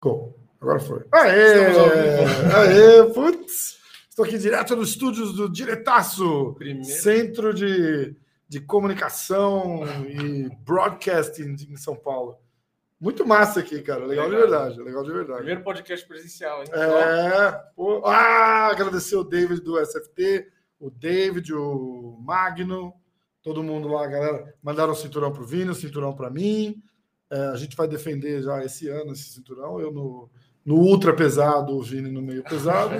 Go. Agora foi. Aê! Aê, putz! Estou aqui direto nos estúdios do Diretaço, Primeiro. Centro de, de Comunicação e Broadcasting em São Paulo. Muito massa aqui, cara. Legal, de Legal. verdade. Legal de verdade. Primeiro podcast presencial, hein? É, pô, ah, agradecer o David do SFT, o David, o Magno, todo mundo lá, galera. Mandaram o cinturão pro Vini, o cinturão para mim. É, a gente vai defender já esse ano esse cinturão. Eu no, no ultra pesado, o Vini no meio pesado.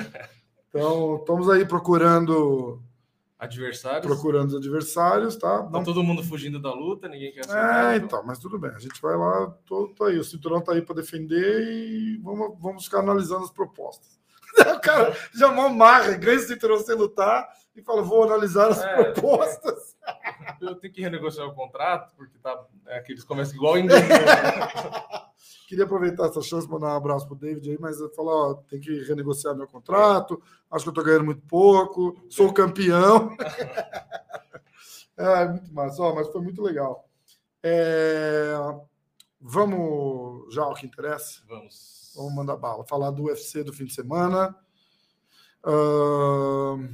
Então, estamos aí procurando Adversários. procurando os adversários, tá? Tá Não todo mundo fugindo da luta, ninguém quer é, então, mas tudo bem. A gente vai lá, tô, tô aí. O cinturão tá aí para defender e vamos, vamos ficar analisando as propostas. o cara já mal marra, ganha o cinturão sem lutar e fala: vou analisar as É. propostas. Eu tenho que renegociar o contrato, porque tá, é que eles começam igual em inglês. Queria aproveitar essa chance para mandar um abraço pro David aí, mas eu falar: ó, tem que renegociar meu contrato. Acho que eu tô ganhando muito pouco, sou campeão. é, muito massa, ó, mas foi muito legal. É, Vamos já ao que interessa? Vamos. Vamos mandar bala. Falar do UFC do fim de semana. Ahn,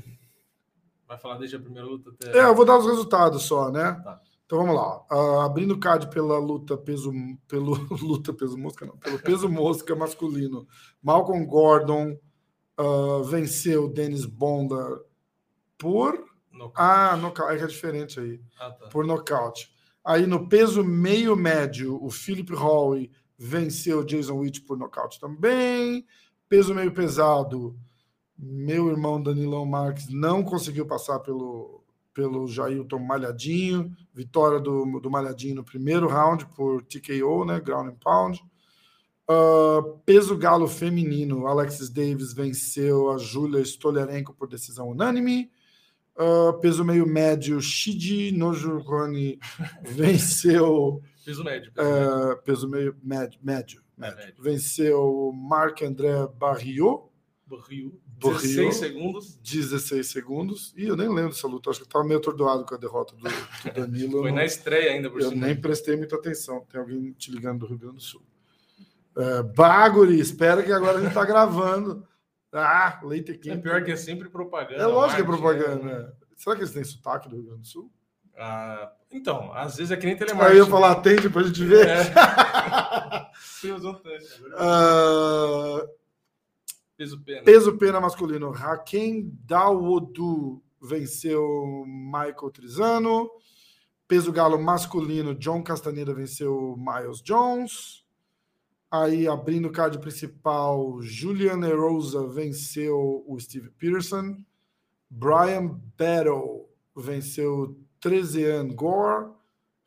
Vai falar desde a primeira luta até. É, eu vou dar os resultados só, né? Tá. Então vamos lá. Ah, abrindo o card pela luta peso pelo luta peso mosca não, pelo peso mosca masculino. Malcolm Gordon ah, venceu Dennis Bonda por No... ah, nocaute, é que é diferente aí. Ah, tá. por nocaute. Aí no peso meio médio, o Philip Howe venceu Jason Witt por nocaute também. Peso meio pesado, meu irmão Danilão Marques não conseguiu passar pelo, pelo Jailton Malhadinho. Vitória do, do Malhadinho no primeiro round por TKO, né? Ground and Pound. Ah, peso galo feminino, Alexis Davis venceu a Júlia Stoliarenko por decisão unânime. Ah, peso meio médio, Shiji Nojurani venceu Fiz o médio. ah, peso meio médio, médio, médio. Médio. venceu Marc André Barriot, Do Rio. Do 16 Rio. segundos. 16 segundos. E eu nem lembro dessa luta, acho que estava meio atordoado com a derrota do, do Danilo. Foi eu na não- estreia ainda por eu cima. nem prestei muita atenção. Tem alguém te ligando do Rio Grande do Sul. É, Baguri, espera que agora a gente está gravando. Ah, leite É quente. pior que é sempre propaganda. É lógico que é propaganda. né? Será que eles têm sotaque do Rio Grande do Sul? Ah, então, às vezes é que nem Aí telemarketing. eu ia falar, atende pra gente ver. É. Tem os outros, né? Peso pena. peso pena masculino, Raquel Dawodu venceu Michael Trizano. Peso galo masculino, John Castaneda venceu Miles Jones. Aí, abrindo o card principal, Julian Erosa venceu o Steve Peterson. Brian Battle venceu Trezean Gore.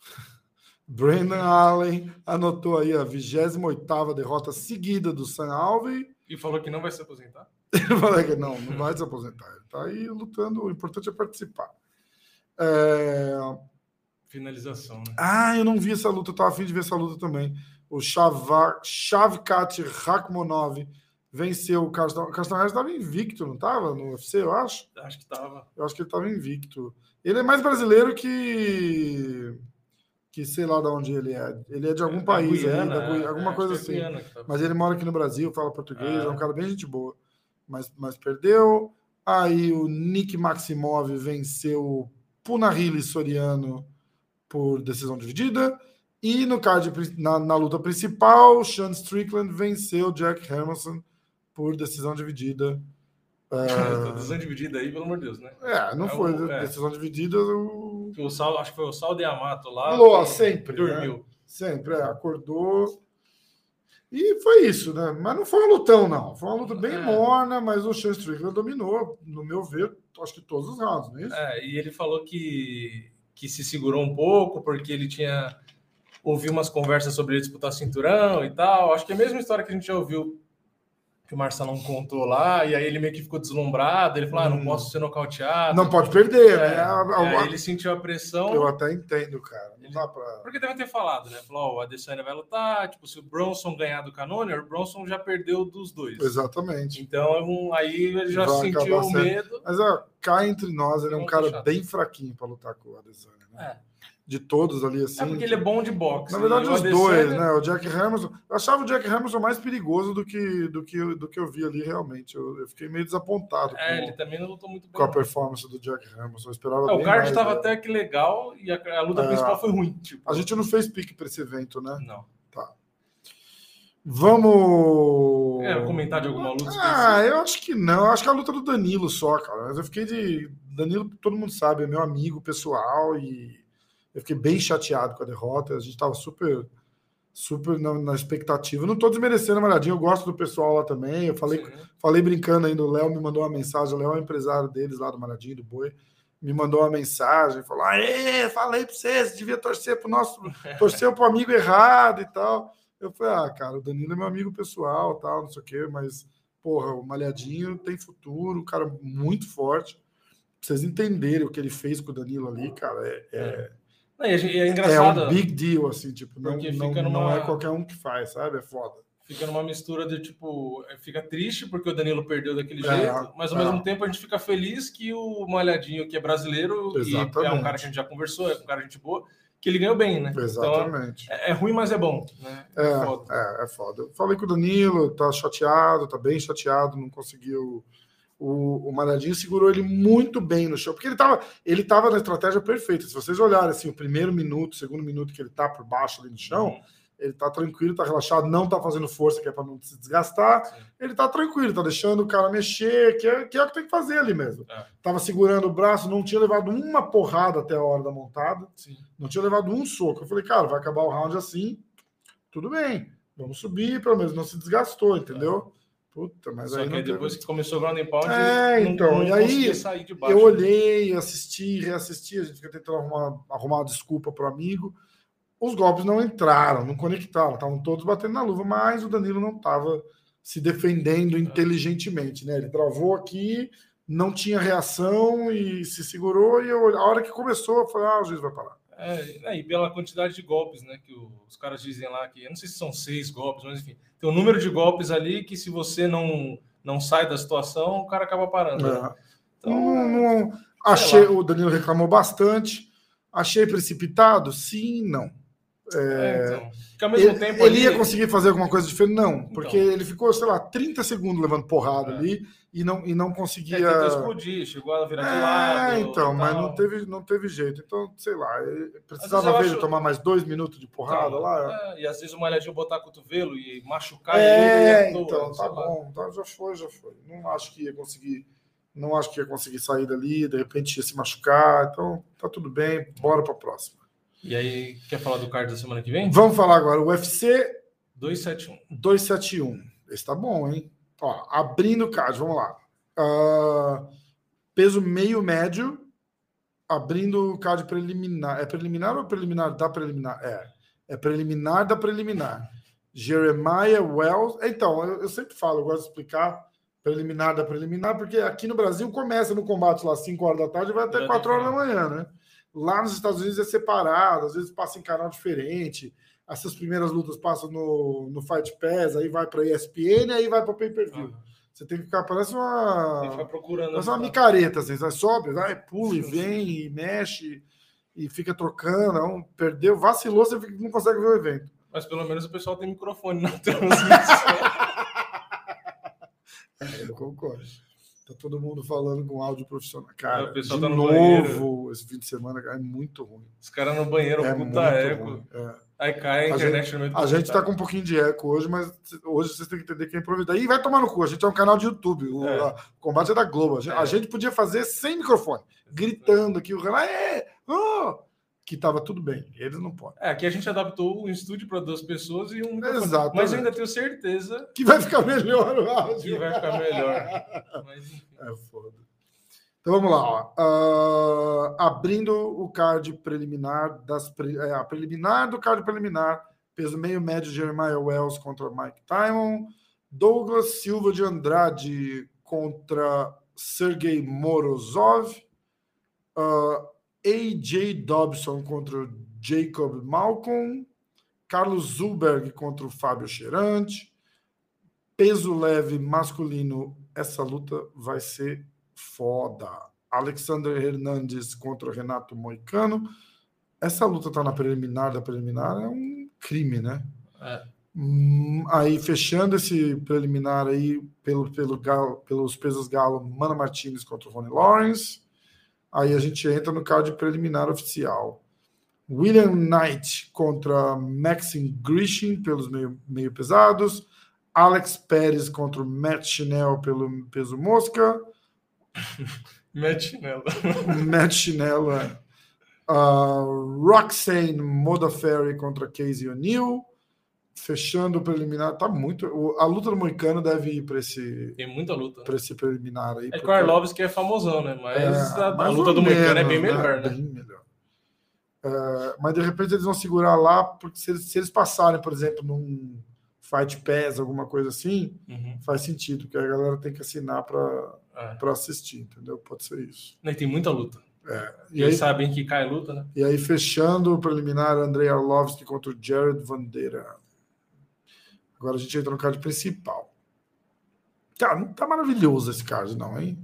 Brandon Allen anotou aí a 28ª derrota seguida do Sam Alvey. E falou que não vai se aposentar. Ele falou que não, não vai se aposentar. Ele está aí lutando, o importante é participar. É, Finalização, né? Ah, eu não vi essa luta, eu estava afim de ver essa luta também. O Shava- Shavkat Rakhmonov venceu o Carlos O estava invicto, não estava? No UFC, eu acho. Acho que tava. Eu acho que ele estava invicto. Ele é mais brasileiro que. Que sei lá de onde ele é. Ele é de algum É, país, aí, Guiana, da Gui- é, alguma acho coisa é assim. Guiana tava. Mas ele mora aqui no Brasil, fala português, Ah. é um cara bem gente boa. Mas, mas perdeu. Aí o Nick Maximov venceu o Punahili Soriano por decisão dividida. E no card, na, na luta principal, Sean Strickland venceu Jack Hermanson por decisão dividida. Tá decisão dividida aí, pelo amor de Deus, né? É, não É foi o- é. decisão dividida. O... O Sal, acho que foi o Sal de Amato lá. Lô, sempre, Dormiu. Sempre, é, acordou. E foi isso, né? Mas não foi um lutão, não. Foi uma luta bem É. morna, mas o Sean Strickland dominou, no meu ver, acho que todos os rounds, não é isso? É, e ele falou que, que se segurou um pouco porque ele tinha ouviu umas conversas sobre ele disputar cinturão e tal. Acho que é a mesma história que a gente já ouviu que o Marcelão contou lá, e aí ele meio que ficou deslumbrado, ele falou, ah, não Hum. posso ser nocauteado. Não pode perder, É, né? A- a- e aí ele sentiu a pressão, Eu até entendo, cara. Não dá pra. porque devem ter falado, né? Falou, ó, o Adesanya vai lutar, tipo, se o Bronson ganhar do Cannonier, o Bronson já perdeu dos dois. Exatamente. Então, é aí ele já Vai sentiu o medo. Mas ó, cá entre nós, ele é um cara bem fraquinho pra lutar com o Adesanya. Né? É. de todos ali, assim. É porque ele é bom de boxe. Na verdade, o os dois, né? O Jack Hamilton. Eu achava o Jack Hamilton mais perigoso do que, do que, do que eu vi ali, realmente. Eu, eu fiquei meio desapontado É, com, ele também não lutou muito bem. com a performance do Jack Hamilton. Eu esperava É, o card estava né? até que legal e a, a luta É. principal foi ruim. Tipo, A gente não fez pique para esse evento, né? não. Vamos. É, comentar de alguma luta Ah, eu acho que não. Eu acho que é a luta do Danilo só, cara. Mas eu fiquei de. Danilo, todo mundo sabe, é meu amigo pessoal e eu fiquei bem chateado com a derrota. A gente tava super, super na, na expectativa. Não tô desmerecendo a Malhadinha, eu gosto do pessoal lá também. Eu falei, Sim. falei brincando ainda, o Léo me mandou uma mensagem. O Léo é empresário deles lá do Malhadinho, do Boi. Me mandou uma mensagem, falou: Aê, falei pra você, você devia torcer pro nosso. torcer pro amigo errado e tal. Eu falei, ah, cara, o Danilo é meu amigo pessoal, tal, não sei o quê, mas, porra, o Malhadinho tem futuro, um cara muito forte. Pra vocês entenderem o que ele fez com o Danilo ali, cara, é, é, É é engraçado. um big deal, assim, tipo, não, não, fica não numa- é qualquer um que faz, sabe? É foda. Fica numa mistura de tipo, fica triste porque o Danilo perdeu daquele É, jeito, mas ao é. mesmo tempo a gente fica feliz que o Malhadinho, que é brasileiro, e é um Exatamente. cara que a gente já conversou, é um cara de gente boa, que ele ganhou bem, né? Então Exatamente. é, é ruim, mas é bom. Né? É, Foda. é, é foda. Eu falei com o Danilo, tá chateado, tá bem chateado, não conseguiu. O, o Malhadinho segurou ele muito bem no chão, porque ele tava, ele tava na estratégia perfeita. Se vocês olharem assim, o primeiro minuto, o segundo minuto que ele tá por baixo ali no chão, ele tá tranquilo, tá relaxado, não tá fazendo força, que é para não se desgastar. Sim. Ele tá tranquilo, tá deixando o cara mexer, que é, que é o que tem que fazer ali mesmo. É. Tava segurando o braço, não tinha levado uma porrada até a hora da montada. Sim. Não tinha levado um soco. Eu falei, cara, vai acabar o round assim, tudo bem. Vamos subir, pelo menos não se desgastou, entendeu? Puta, mas Só aí que aí teve- depois que começou o ground and pound, É, não, então, não e aí sair de baixo. Eu olhei, assisti, reassisti, a gente fica tentando arrumar, arrumar uma desculpa pro amigo. Os golpes não entraram, não conectaram, estavam todos batendo na luva, mas o Danilo não estava se defendendo inteligentemente, né? Ele travou aqui, não tinha reação e se segurou, e eu, a hora que começou, eu falei, ah, o juiz vai parar. É, é, e pela quantidade de golpes, né? Que os caras dizem lá que eu não sei se são seis golpes, mas enfim, tem um número de golpes ali que se você não, não sai da situação, o cara acaba parando. né? É. Então, Não- não- achei, lá. o Danilo reclamou bastante. Achei precipitado? Sim, não. É, então. Porque ao mesmo Ele, tempo ele ali, ia conseguir fazer alguma coisa diferente? Não, porque Então. ele ficou, sei lá, 30 segundos levando porrada É. ali e não, e não é, conseguia. tentou explodir, chegou a virar de lado. É, então, mas não teve, não teve jeito. Então, sei lá, precisava ver acho- ele tomar mais dois minutos de porrada Então, lá. é, e às vezes o malhadinho botar cotovelo e machucar É, ele. toa, então, tá bom, tá, já foi, já foi. Não acho que ia conseguir, não acho que ia conseguir sair dali, de repente ia se machucar, então tá tudo bem, bora pra próxima. E aí, quer falar do card da semana que vem? Vamos falar agora, UFC 271. 271. Esse tá bom, hein? Ó, abrindo o card, vamos lá. Ah, peso meio médio, abrindo o card preliminar. É preliminar ou preliminar da preliminar? É. É preliminar da preliminar. Jeremiah Wells. Então, eu, eu sempre falo, eu gosto de explicar preliminar da preliminar, porque aqui no Brasil começa no combate lá às 5 horas da tarde e vai até Já 4 horas da manhã, né? Lá nos Estados Unidos é separado, às vezes passa em canal diferente. Essas primeiras lutas passam no, no Fight Pass, aí vai para ESPN, aí vai para pay-per-view. Você tem que ficar, parece uma, procurando. parece uma micareta, assim, vai, sobe, vai, pula e vem e mexe e fica trocando. Não, perdeu, vacilou, você não consegue ver o evento. Mas pelo menos o pessoal tem microfone na transmissão. É, eu concordo. Tá todo mundo falando com áudio profissional. Cara, É, o pessoal de tá no novo, banheiro. esse fim de semana cara, é muito ruim. Os caras no banheiro, É puta eco. É. Aí cai a A internet do A gente tá com um pouquinho de eco hoje, mas hoje vocês têm que entender que é improvisar. E vai tomar no cu, a gente é um canal de YouTube. O, É. a- o combate é da Globo. A gente, a É. gente podia fazer sem microfone, gritando aqui, o Renan, "Aê! Oh!" Que tava tudo bem. Eles não podem. É, aqui a gente adaptou o estúdio para duas pessoas e um. Exatamente. Mas eu ainda tenho certeza Que vai ficar melhor o áudio. que vai ficar melhor. Mas. É foda. Então vamos lá. Ah, abrindo o card preliminar das pre- é, a preliminar do card preliminar, peso meio médio Jeremiah Wells contra Mike Timon, Douglas Silva de Andrade contra Sergei Morozov, ah, AJ Dobson contra o Jacob Malcolm, Carlos Zulberg contra o Fábio Cherante, peso leve masculino, essa luta vai ser foda. Alexander Hernandes contra Renato Moicano. essa luta tá na preliminar da preliminar é um crime, né? É. Hum, aí, fechando esse preliminar aí pelo, pelo galo, pelos pesos galo, Mana Martinez contra o Ronnie Lawrence. Aí a gente entra no card preliminar oficial. William Knight contra Maxim Grishin pelos meio, meio pesados. Alex Pérez contra Matt Chinel pelo peso mosca. Matt Chinelo. Matt Chinelo, é. Uh, Roxane Modafferi contra Casey O'Neill. Fechando o preliminar, tá muito. A luta do Moicano deve ir para esse, Tem muita luta. pra esse preliminar aí. É que o porque- Arlovski é famosão, né? Mas É, a, a luta do Moicano é menos, bem melhor, né? Bem melhor. É, mas de repente eles vão segurar lá, porque se eles, se eles passarem, por exemplo, num Fight Pass, alguma coisa assim, Uhum. faz sentido, porque a galera tem que assinar para É. assistir, entendeu? Pode ser isso. E tem muita luta. E Eles aí, sabem que cai luta, né? e aí, fechando o preliminar, Andrei Arlovski contra o Jared Vandeira. Agora a gente entra no card principal. Cara, não tá maravilhoso esse card, não, hein?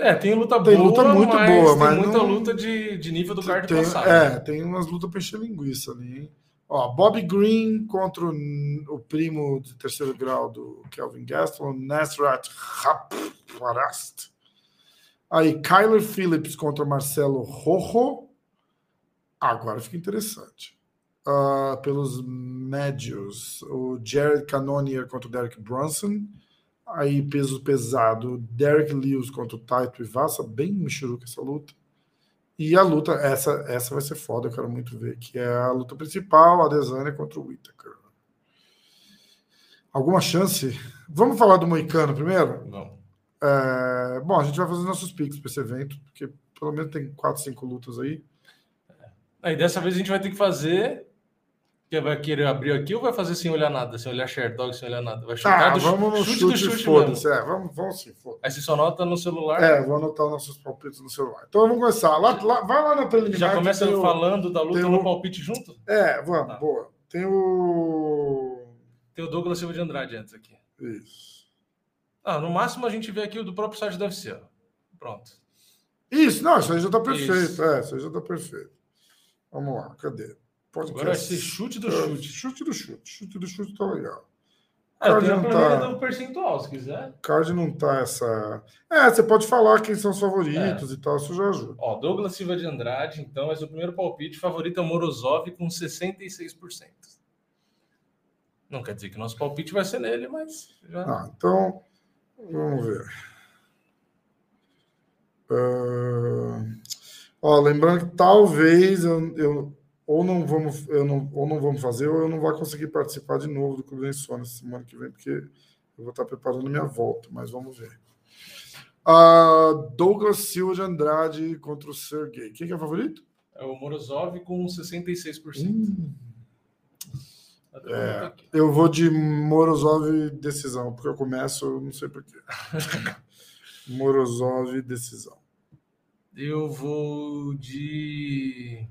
É, tem luta Tem boa, luta muito mas boa, tem mas muita não- luta de, de nível do card tem, passado. É, tem umas lutas pra encher linguiça ali, hein? Ó, Bob Green contra o, o primo de terceiro grau do Kelvin Gastelum, Nasrat Raparast. Aí, Kyler Phillips contra Marcelo Rojo. Agora fica interessante. Ah, pelos médios, o Jared Cannonier contra o Derek Brunson. Aí, peso pesado, Derek Lewis contra o Taito Ivasa. Bem michuruca essa luta. E a luta, essa, essa vai ser foda, eu quero muito ver, que é a luta principal, a Desânia contra o Whittaker. Alguma chance? Vamos falar do Moicano primeiro? Não. É, bom, a gente vai fazer nossos picks para esse evento, porque pelo menos tem quatro, cinco lutas aí. Aí dessa vez a gente vai ter que fazer. Que vai querer abrir aqui ou vai fazer sem olhar nada, sem olhar Sherdog, sem olhar nada? Vai chutar Tá, do vamos no chute, chute, do chute foda-se. É, vamos, vamos sim, foda Aí você só nota no celular. É, vou anotar os nossos palpites no celular. Então vamos começar. Lá, lá- vai lá na preliminar. Já começa o- falando da luta no palpite junto? É, vamos, Tá. boa. Tem o. Tem o Douglas Silva de Andrade antes aqui. Isso. Ah, no máximo a gente vê aqui o do próprio site do UFC. Pronto. Isso, não, isso aí já tá perfeito. Isso. É, isso aí já tá perfeito. Vamos lá, cadê? Podcast. Agora vai ser chute do É, chute. Chute do chute. Chute do chute tá legal. Eu Card não tá- do percentual, se quiser. Card não tá essa. É, você pode falar quem são os favoritos e tal, isso já ajuda. Ó, Douglas Silva de Andrade, então, é o primeiro palpite. Favorito é o Morozov com 66%. Não quer dizer que nosso palpite vai ser nele, mas já. Ah, então, vamos ver. Ah, ó, lembrando que talvez eu, eu- ou não vamos eu não, ou não vamos fazer ou eu não vou conseguir participar de novo do Clube da Insônia semana que vem porque eu vou estar preparando minha volta, mas vamos ver. Ah, Douglas Silva de Andrade contra o Sergei. Quem que é o favorito? É o Morozov com 66%. Hum, o é. eu vou de Morozov decisão, porque eu começo, eu não sei porquê. Morozov decisão. Eu vou de.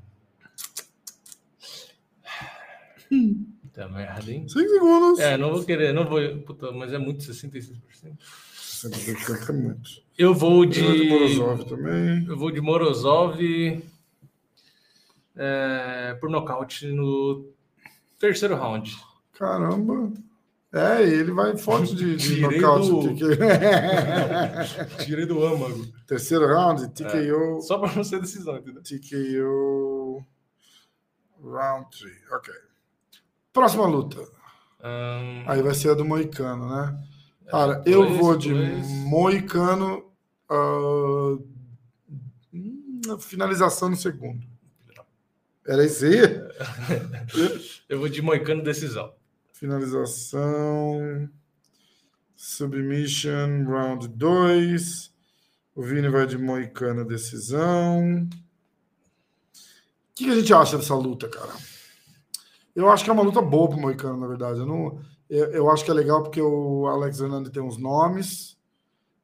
Tá merda, hein? 5 segundos. É, não vou querer, não vou. Puta, mas é muito 66%. 150 é muito. Eu vou de. Eu vou de Morozov também. Eu vou de Morozov é, por nocaute no terceiro round. Caramba. É, ele vai forte de, de Tirei nocaute. do- que Tirei do âmago. Terceiro round, TKO. Só para não ser decisão, entendeu? TKO. Round 3. Ok. Próxima luta. Ahn, Aí vai ser a do Moicano, né? Cara, dois, eu vou de dois. Moicano. hum, finalização no segundo. Era isso aí? eu vou de Moicano decisão. Finalização. Submission, round 2. O Vini vai de Moicano decisão. O que que a gente acha dessa luta, cara? Eu acho que é uma luta boa pro Moicano, na verdade. Eu, não, eu, eu acho que é legal porque o Alex Hernandez tem uns nomes.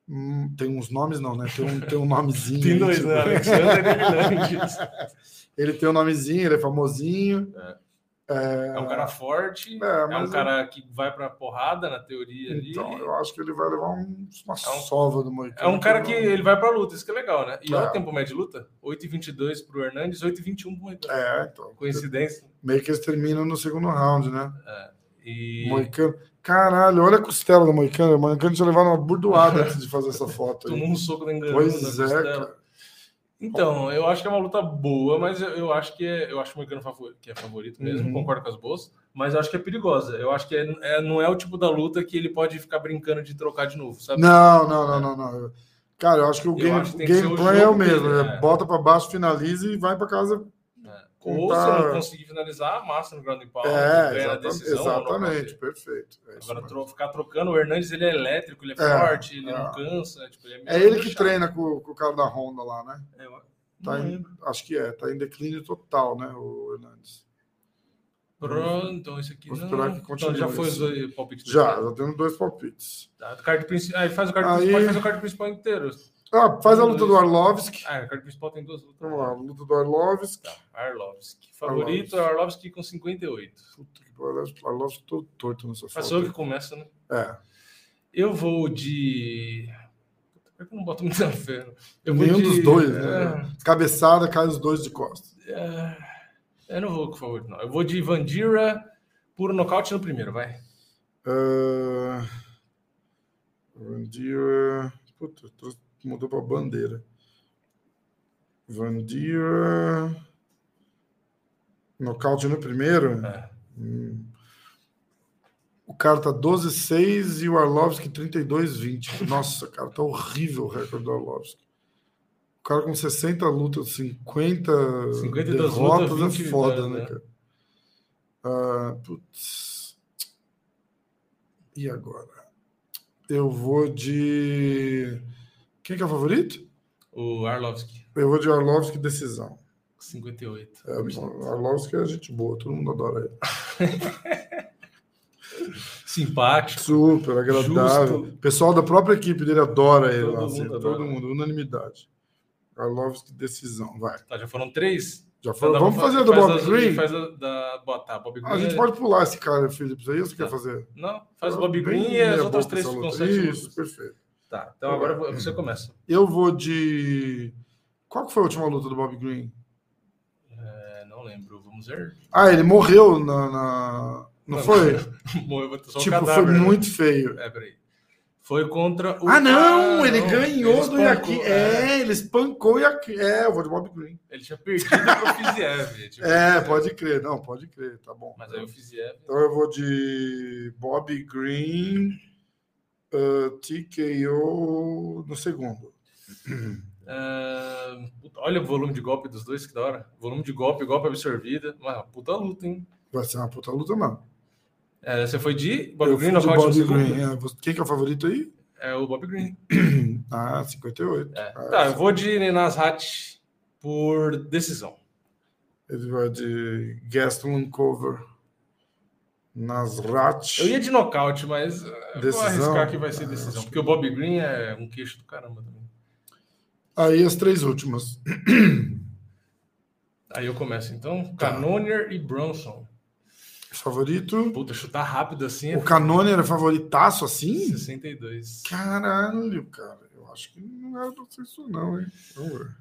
Hum, tem uns nomes, não, né? Tem um, tem um nomezinho. Tem aí, dois, tipo- né? Alexander e Hernandes. ele tem um nomezinho, ele é famosinho. É. É, É um cara forte, É, é, um cara que vai pra porrada na teoria ali. Então, eu acho que ele vai levar um- uma É um- sova do É Moicano. um cara que ele vai pra luta, isso que é legal, né? E É. olha o tempo médio de luta: 8,22 pro Hernandes, 8,21 pro Moicano. É, então. Coincidência. Meio que eles terminam no segundo round, né? E Moicano. Caralho, olha a costela do Moicano. O Moicano tinha levado uma burdoada antes de fazer essa foto. tomou um soco da engano Pois é, cara. Então, eu acho que é uma luta boa, mas eu, eu acho que é, eu acho o Moicano favor- que é favorito mesmo, Uhum. concordo com as boas, mas eu acho que é perigosa. Eu acho que é, é- não é o tipo da luta que ele pode ficar brincando de trocar de novo, sabe? Não, não, não, não, não. Cara, eu acho que o Eu game, que o é o mesmo. dele, é é. Bota pra baixo, finaliza e vai pra casa. Ou se contar- eu não conseguir finalizar, massa no and pound, É, ganha na exatamente. decisão, exatamente nocaute. perfeito. É, Agora, tro- ficar trocando, o Hernandes ele é elétrico, ele é, É, forte, ele é. não cansa. Tipo, ele é, É ele que chato. treina com, com o cara da Honda lá, né? É, Tá em- acho que é, tá em declínio total, né, o Hernandes. Pronto, então esse aqui Vou não. esperar que então já foi os dois palpites Já, já temos dois palpites. Tá, card principal. Aí faz o card Aí- principal, faz o card principal inteiro. Ah, faz a luta do Arlovski. Ah, o card principal tem duas lutas. Vamos lá, a luta do Arlovski. Arlovski. Favorito é Arlovski. Arlovski com 58. Puta que pariu, Arlovski todo torto nessa Mas foto. sou eu que começa, né? É. Eu vou de. Eu não boto muita fé? Eu vou Nenhum de... dos dois, né? Cabeçada, cai os dois de costas. É, é, eu não vou com o favorito, não. Eu vou de Vandira por nocaute no primeiro, vai. Uh... Vandira. Puta, trouxe- mudou pra bandeira. Vandira. Nocaute no primeiro? É. Hum. O cara tá 12-6 e o Arlovski 32-20. Nossa, cara, tá horrível o recorde do Arlovski. O cara com 60 lutas, 50 52 derrotas lutas, é 20 foda, né, né? cara? Ah, putz. E agora? Eu vou de. Quem que é o favorito? O Arlovski, Eu vou de Arlovski decisão. 58. É, Arlovski é gente boa, todo mundo adora ele. Simpático. Super agradável. Justo. O pessoal da própria equipe dele adora ele Todo lá, mundo assim, adora. todo mundo, unanimidade. Arlovski decisão, vai. Tá, já foram três? Já. Então dá Vamos pra fazer a do faz Bob Green? Faz a da. Botar Bob Green. A gente é- pode pular esse cara, Phillips, aí, ou você Tá. quer fazer? Não, faz o Bob Green e as outras três sete Isso, perfeito. Tá, então agora você começa. Eu vou de. Qual que foi a última luta do Bob Green? É, não lembro, vamos ver. Ah, ele morreu na. na- Não foi? Bom, eu vou ter só tipo, cadáver, foi né? muito feio. É, peraí. Foi contra o. Ah, não! Ah, ele não, ganhou ele do Yaki. É, ele espancou o Yaki. É, eu vou de Bob Green. Ele tinha perdido pro Fiziev. tipo, É, pode crer. Não, pode crer, tá bom. Mas aí o Fiziev. Então eu vou de Bob Green, uh, TKO no segundo. Ah, puta, olha o volume de golpe dos dois, que da hora. Volume de golpe, golpe absorvida. Mas puta luta, hein? Vai ser uma puta luta mesmo. É, você foi de Bob eu Green no Bob? Green. É, quem que é o favorito aí? É o Bob Green. Ah, 58. É. Ah, Tá, eu vou de Nasrat por decisão. Ele vai de Gaston Cover. Nasrat. Eu ia de nocaute, mas eh, eu vou Decisão? arriscar que vai ser decisão. Porque o Bob Green é um queixo do caramba também. Aí as três últimas. Aí eu começo então. Tá. Canonier e Bronson. Favorito. Puta, chutar rápido assim é O Canone era favoritaço assim? 62. Caralho, cara. Eu acho que não era pra ser isso, não, hein?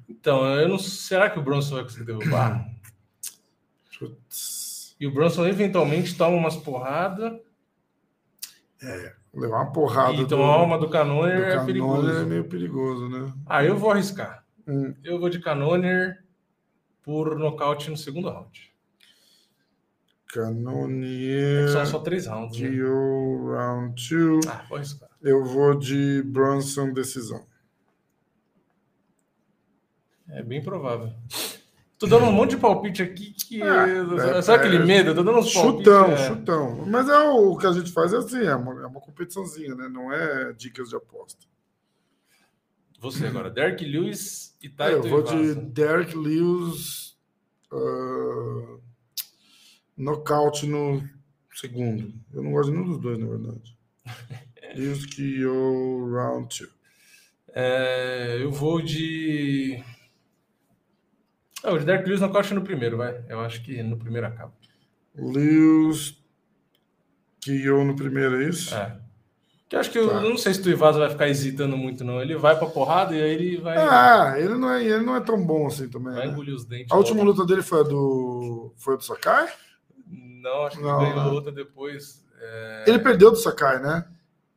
Então, eu não. Será que o Bronson vai conseguir derrubar? Putz. E o Bronson eventualmente toma umas porradas. Levar uma porrada Então a alma do Canonier do é perigoso. é meio perigoso, né? Ah, eu vou arriscar. Hum, Eu vou de Canonier por nocaute no segundo round. Canonier. São só três rounds. Né? Gio, round 2. Ah, vou arriscar. Eu vou de Bronson decisão. É bem provável. Tô dando um monte de palpite aqui que. É, Sabe é, aquele medo? Eu tô dando uns Chutão, palpites. é. chutão. Mas é o, o que a gente faz é assim, é uma, é uma competiçãozinha, né? Não é dicas de aposta. Você agora, Derek Lewis e É, Taito eu vou de. Derek Lewis ah, nocaute no segundo. Eu não gosto de nenhum dos dois, na verdade. Lewis KO round 2. É, eu vou de. Ah, o de Derek Lewis nocaute no primeiro, vai. Eu acho que no primeiro acaba. Lewis Kyo no primeiro, é isso? É. Que eu acho que Tá. eu não sei se o Tuivasa vai ficar hesitando muito, não. Ele vai pra porrada e aí ele vai, Ah, ele não é, ele não é tão bom assim também. vai né? engolir os dentes. A última luta dele foi a do. Foi a do Sakai? Não, acho que Não, ele ganhou né? outra depois. É, Ele perdeu do Sakai, né?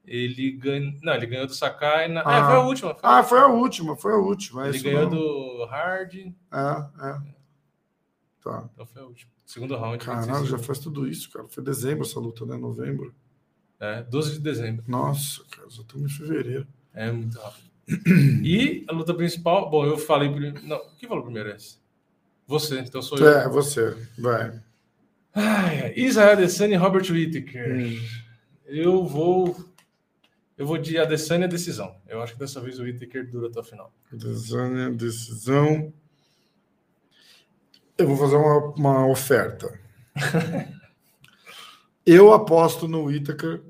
Ele ganhou. Não, ele ganhou do Sakai. Na... Ah. É, foi a última. Foi a Ah, foi a última, foi a última. é Ele ganhou mesmo. do Hard, É, é. Tá. então foi a última. Segundo round. Caralho, 26. já faz tudo isso, cara. Foi dezembro essa luta, né? Novembro. É, 12 de dezembro. Nossa, cara, já estamos em fevereiro. É muito rápido. E a luta principal, bom, eu falei primeiro. Não, quem falou primeiro esse? Você, então sou eu. É, você. Vai. Ai, ai. Israel Adesanya e Robert Whittaker. Hum. Eu vou. Eu vou de Adesanya decisão. Eu acho que dessa vez o Whittaker dura até o final. Desânia, decisão. Eu vou fazer uma, uma oferta. Eu aposto no Whittaker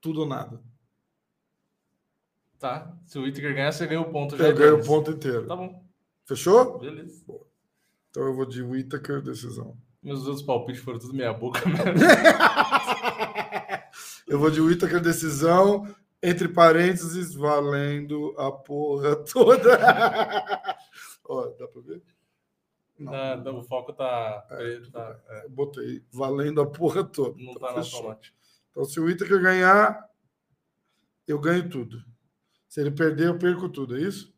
tudo ou nada. Tá? Se o Whittaker ganhar, você ganha o ponto já. Eu ganho o ponto inteiro. Tá bom, Fechou? beleza. Então eu vou de Whittaker decisão. Meus outros palpites foram tudo meia boca mesmo. Eu vou de Whittaker decisão, entre parênteses, valendo a porra toda. Ó, dá pra ver? Não, Tá, tá, o foco tá. É, tá- é, botei valendo a porra toda. não Então, tá na. Então, se o Whittaker ganhar, eu ganho tudo. Se ele perder, eu perco tudo, é isso?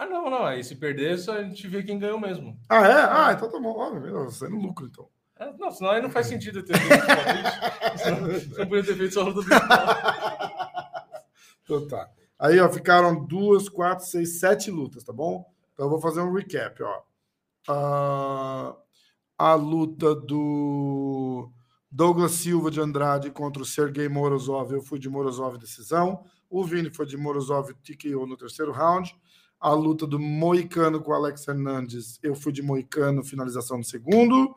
Ah, não, não. Aí se perder, só a gente vê quem ganhou mesmo. Ah, é? Ah, então tá bom. Ó, Você no lucro, então. É, não, senão aí não faz sentido ter feito não podia ter feito só luta principal. Então tá. Aí, ó, ficaram duas, quatro, seis, sete lutas, tá bom? Então eu vou fazer um recap, ó. Ah, a luta do Douglas Silva de Andrade contra o Sergei Morozov, eu fui de Morozov decisão. O Vini foi de Morozov TKO no terceiro round. A luta do Moicano com o Alex Hernandes, eu fui de Moicano finalização no segundo.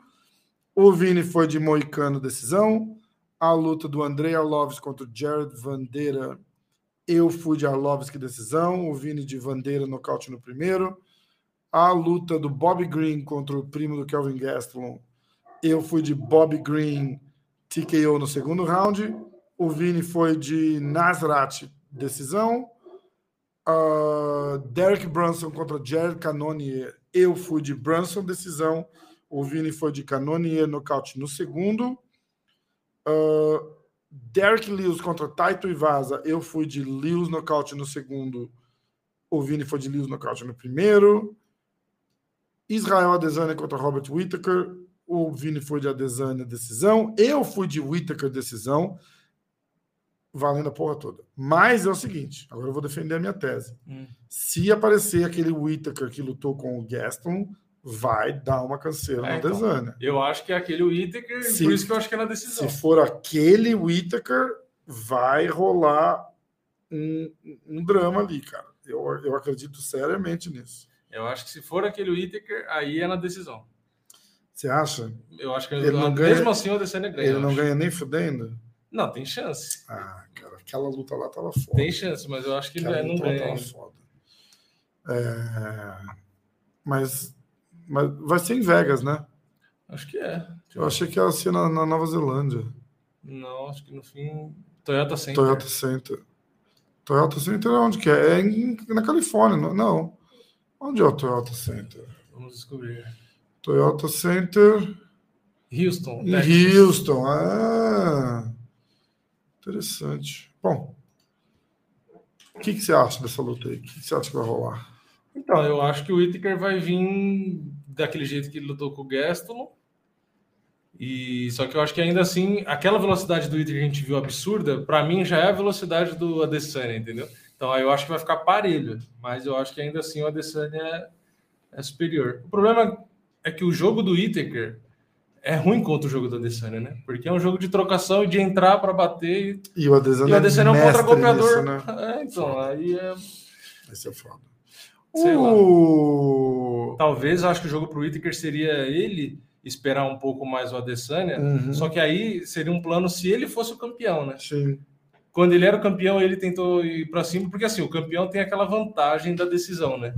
O Vini foi de Moicano decisão. A luta do Andrei Arlovski contra o Jared Vandeira, eu fui de Arlovski decisão. O Vini de Vandeira nocaute no primeiro. A luta do Bob Green contra o primo do Kelvin Gastelum, eu fui de Bob Green TKO no segundo round. O Vini foi de Nasrat decisão. Ah, Derek Brunson contra Jared Cannonier, eu fui de Brunson decisão. O Vini foi de Cannonier nocaute no segundo. Ah, Derek Lewis contra Taito Ivaza, eu fui de Lewis nocaute no segundo. O Vini foi de Lewis nocaute no primeiro. Israel Adesanya contra Robert Whittaker. O Vini foi de Adesanya decisão. Eu fui de Whittaker decisão. Valendo a porra toda. Mas é o seguinte, agora eu vou defender a minha tese. Hum. Se aparecer aquele Whittaker que lutou com o Gaston, vai dar uma canseira É, na então. Adesanya. Eu acho que é aquele Whittaker, Sim. por isso que eu acho que é na decisão. Se for aquele Whittaker, vai rolar um, um drama ali, cara. Eu, eu acredito seriamente nisso. Eu acho que se for aquele Whittaker, aí é na decisão. Você acha? Eu acho que Ele não mesmo ganha- assim o Adesanya ganha. Ele não acho. ganha nem fudendo? Não, tem chance. Ah, cara, aquela luta lá tava foda. Tem chance, mas eu acho que Aquela ele não luta lá ganha. tava foda. É, Mas, mas vai ser em Vegas, né? Acho que é. Eu achei que ia ser na, na Nova Zelândia. Não, acho que no fim. Toyota Center. Toyota Center. Toyota Center é onde que é? É em- na Califórnia, não? não. Onde é o Toyota Center? Vamos descobrir. Toyota Center Houston. em Texas. Houston. Ah, interessante. Bom, o que, que você acha dessa luta aí? O que, que você acha que vai rolar? Então, eu acho que o Whittaker vai vir daquele jeito que ele lutou com o Gaston. E só que eu acho que ainda assim, aquela velocidade do Whittaker que a gente viu absurda, para mim já é a velocidade do Adesanya, entendeu? Então aí eu acho que vai ficar parelho, mas eu acho que ainda assim o Adesanya é, é superior. O problema é que o jogo do Whittaker é ruim contra o jogo do Adesanya, né? Porque é um jogo de trocação e de entrar para bater e, E o Adesanya, e o Adesanya é um mestre contra-golpeador. né? É, então, aí é Esse é foda. Sei lá. O... Talvez eu acho que o jogo pro Whittaker seria ele esperar um pouco mais o Adesanya. Uhum. Só que aí seria um plano se ele fosse o campeão, né? Sim. Quando ele era o campeão, ele tentou ir para cima, porque assim, o campeão tem aquela vantagem da decisão, né?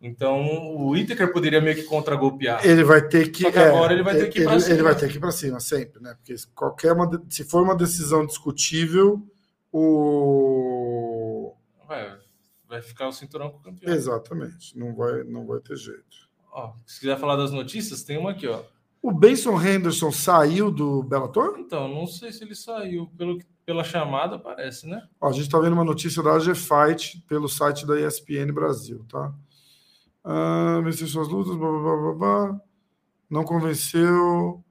Então o Whittaker poderia meio que contra-golpear. Ele vai ter que. Só que agora ele vai ter que ir pra cima. ele vai ter que ir para cima, sempre, né? Porque qualquer uma, se for uma decisão discutível, o. Vai, vai ficar o cinturão com o campeão. Exatamente, não vai, não vai ter jeito. Ó, se quiser falar das notícias, tem uma aqui, ó. O Benson Henderson saiu do Bellator? Então, não sei se ele saiu. Pelo, pela chamada, parece, né? Ó, a gente está vendo uma notícia da AG Fight pelo site da ESPN Brasil, tá? Ah, venceu suas lutas, blá, blá, blá, blá, blá. não convenceu.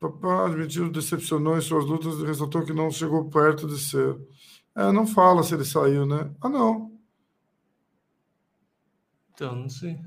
Papá admitiu, decepcionou em suas lutas e ressaltou que não chegou perto de ser. É, não fala se ele saiu, né? Ah, não. Então, não sei.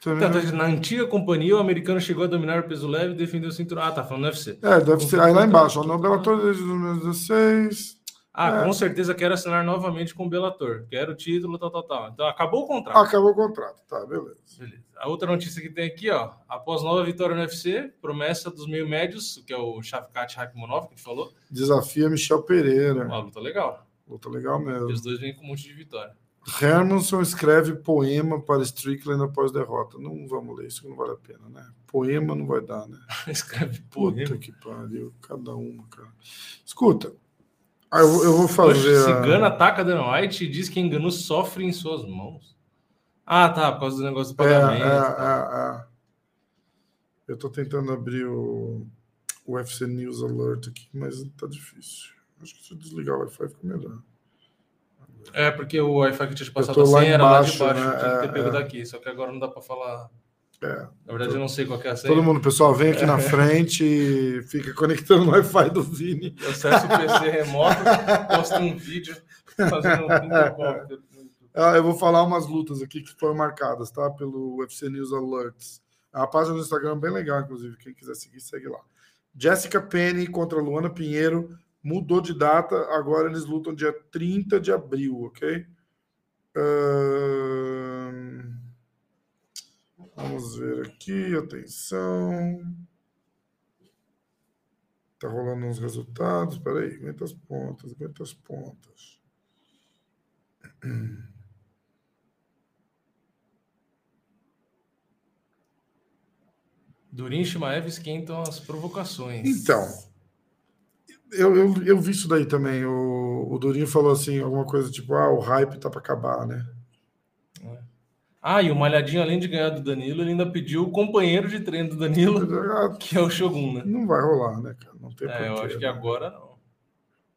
Tá, tá na antiga companhia, o americano chegou a dominar o peso leve e defendeu o cinturão. Ah, tá falando do UFC. É, deve ser. Aí lá embaixo, ó, no Bellator desde 2016. Ah, É. com certeza quero assinar novamente com o Bellator. Quero o título, tal, tal, tal. Então, acabou o contrato. Acabou o contrato, tá, beleza. Beleza. A outra notícia que tem aqui, ó. Após nova vitória no UFC, promessa dos meio médios, que é o Shavkat Rakhmonov, que a gente falou. Desafia Michel Pereira. Uma luta legal. Luta legal mesmo. E os dois vêm com um monte de vitória. Hermanson escreve poema para Strickland após derrota. Não vamos ler isso, que não vale a pena, né? Poema não vai dar, né? Escreve Puta poema. que pariu, cada uma, cara. Escuta, ah, eu, vou- eu vou fazer. Oxe, a- Cigana ataca Dana White e diz que engano sofre em suas mãos. Ah, tá, por causa do negócio do É, pagamento. é, tal. é, é. Eu tô tentando abrir o, o UFC News Alert aqui, mas tá difícil. Acho que se eu desligar o Wi-Fi fica melhor. É, porque o Wi-Fi que tinha passado tô a lá senha era lá de embaixo, baixo, né? tinha que ter É, pego é. daqui, só que agora não dá pra falar. É. Na verdade, eu não sei qual é a senha. Todo mundo, pessoal, vem aqui na frente e fica conectando no Wi-Fi do Vini. Acessa o PC remoto, posta um vídeo fazendo um. Ah, eu vou falar umas lutas aqui que foram marcadas, tá? Pelo UFC News Alerts. É uma página no Instagram bem legal, inclusive. Quem quiser seguir, segue lá. Jessica Penny contra Luana Pinheiro mudou de data. Agora eles lutam dia 30 de abril, ok? Ahn, Vamos ver aqui, atenção. Tá rolando uns resultados. Peraí, aguenta as pontas, aguenta as pontas. Durin e Shimaev esquentam as provocações. Então, eu, eu, eu vi isso daí também. O, o Durinho falou assim, alguma coisa tipo, ah, o hype tá para acabar, né? Ah, e o Malhadinho, além de ganhar do Danilo, ele ainda pediu o companheiro de treino do Danilo, Ah, que é o Shogun, né? Não vai rolar, né, cara? Não tem É, eu acho que né? agora não.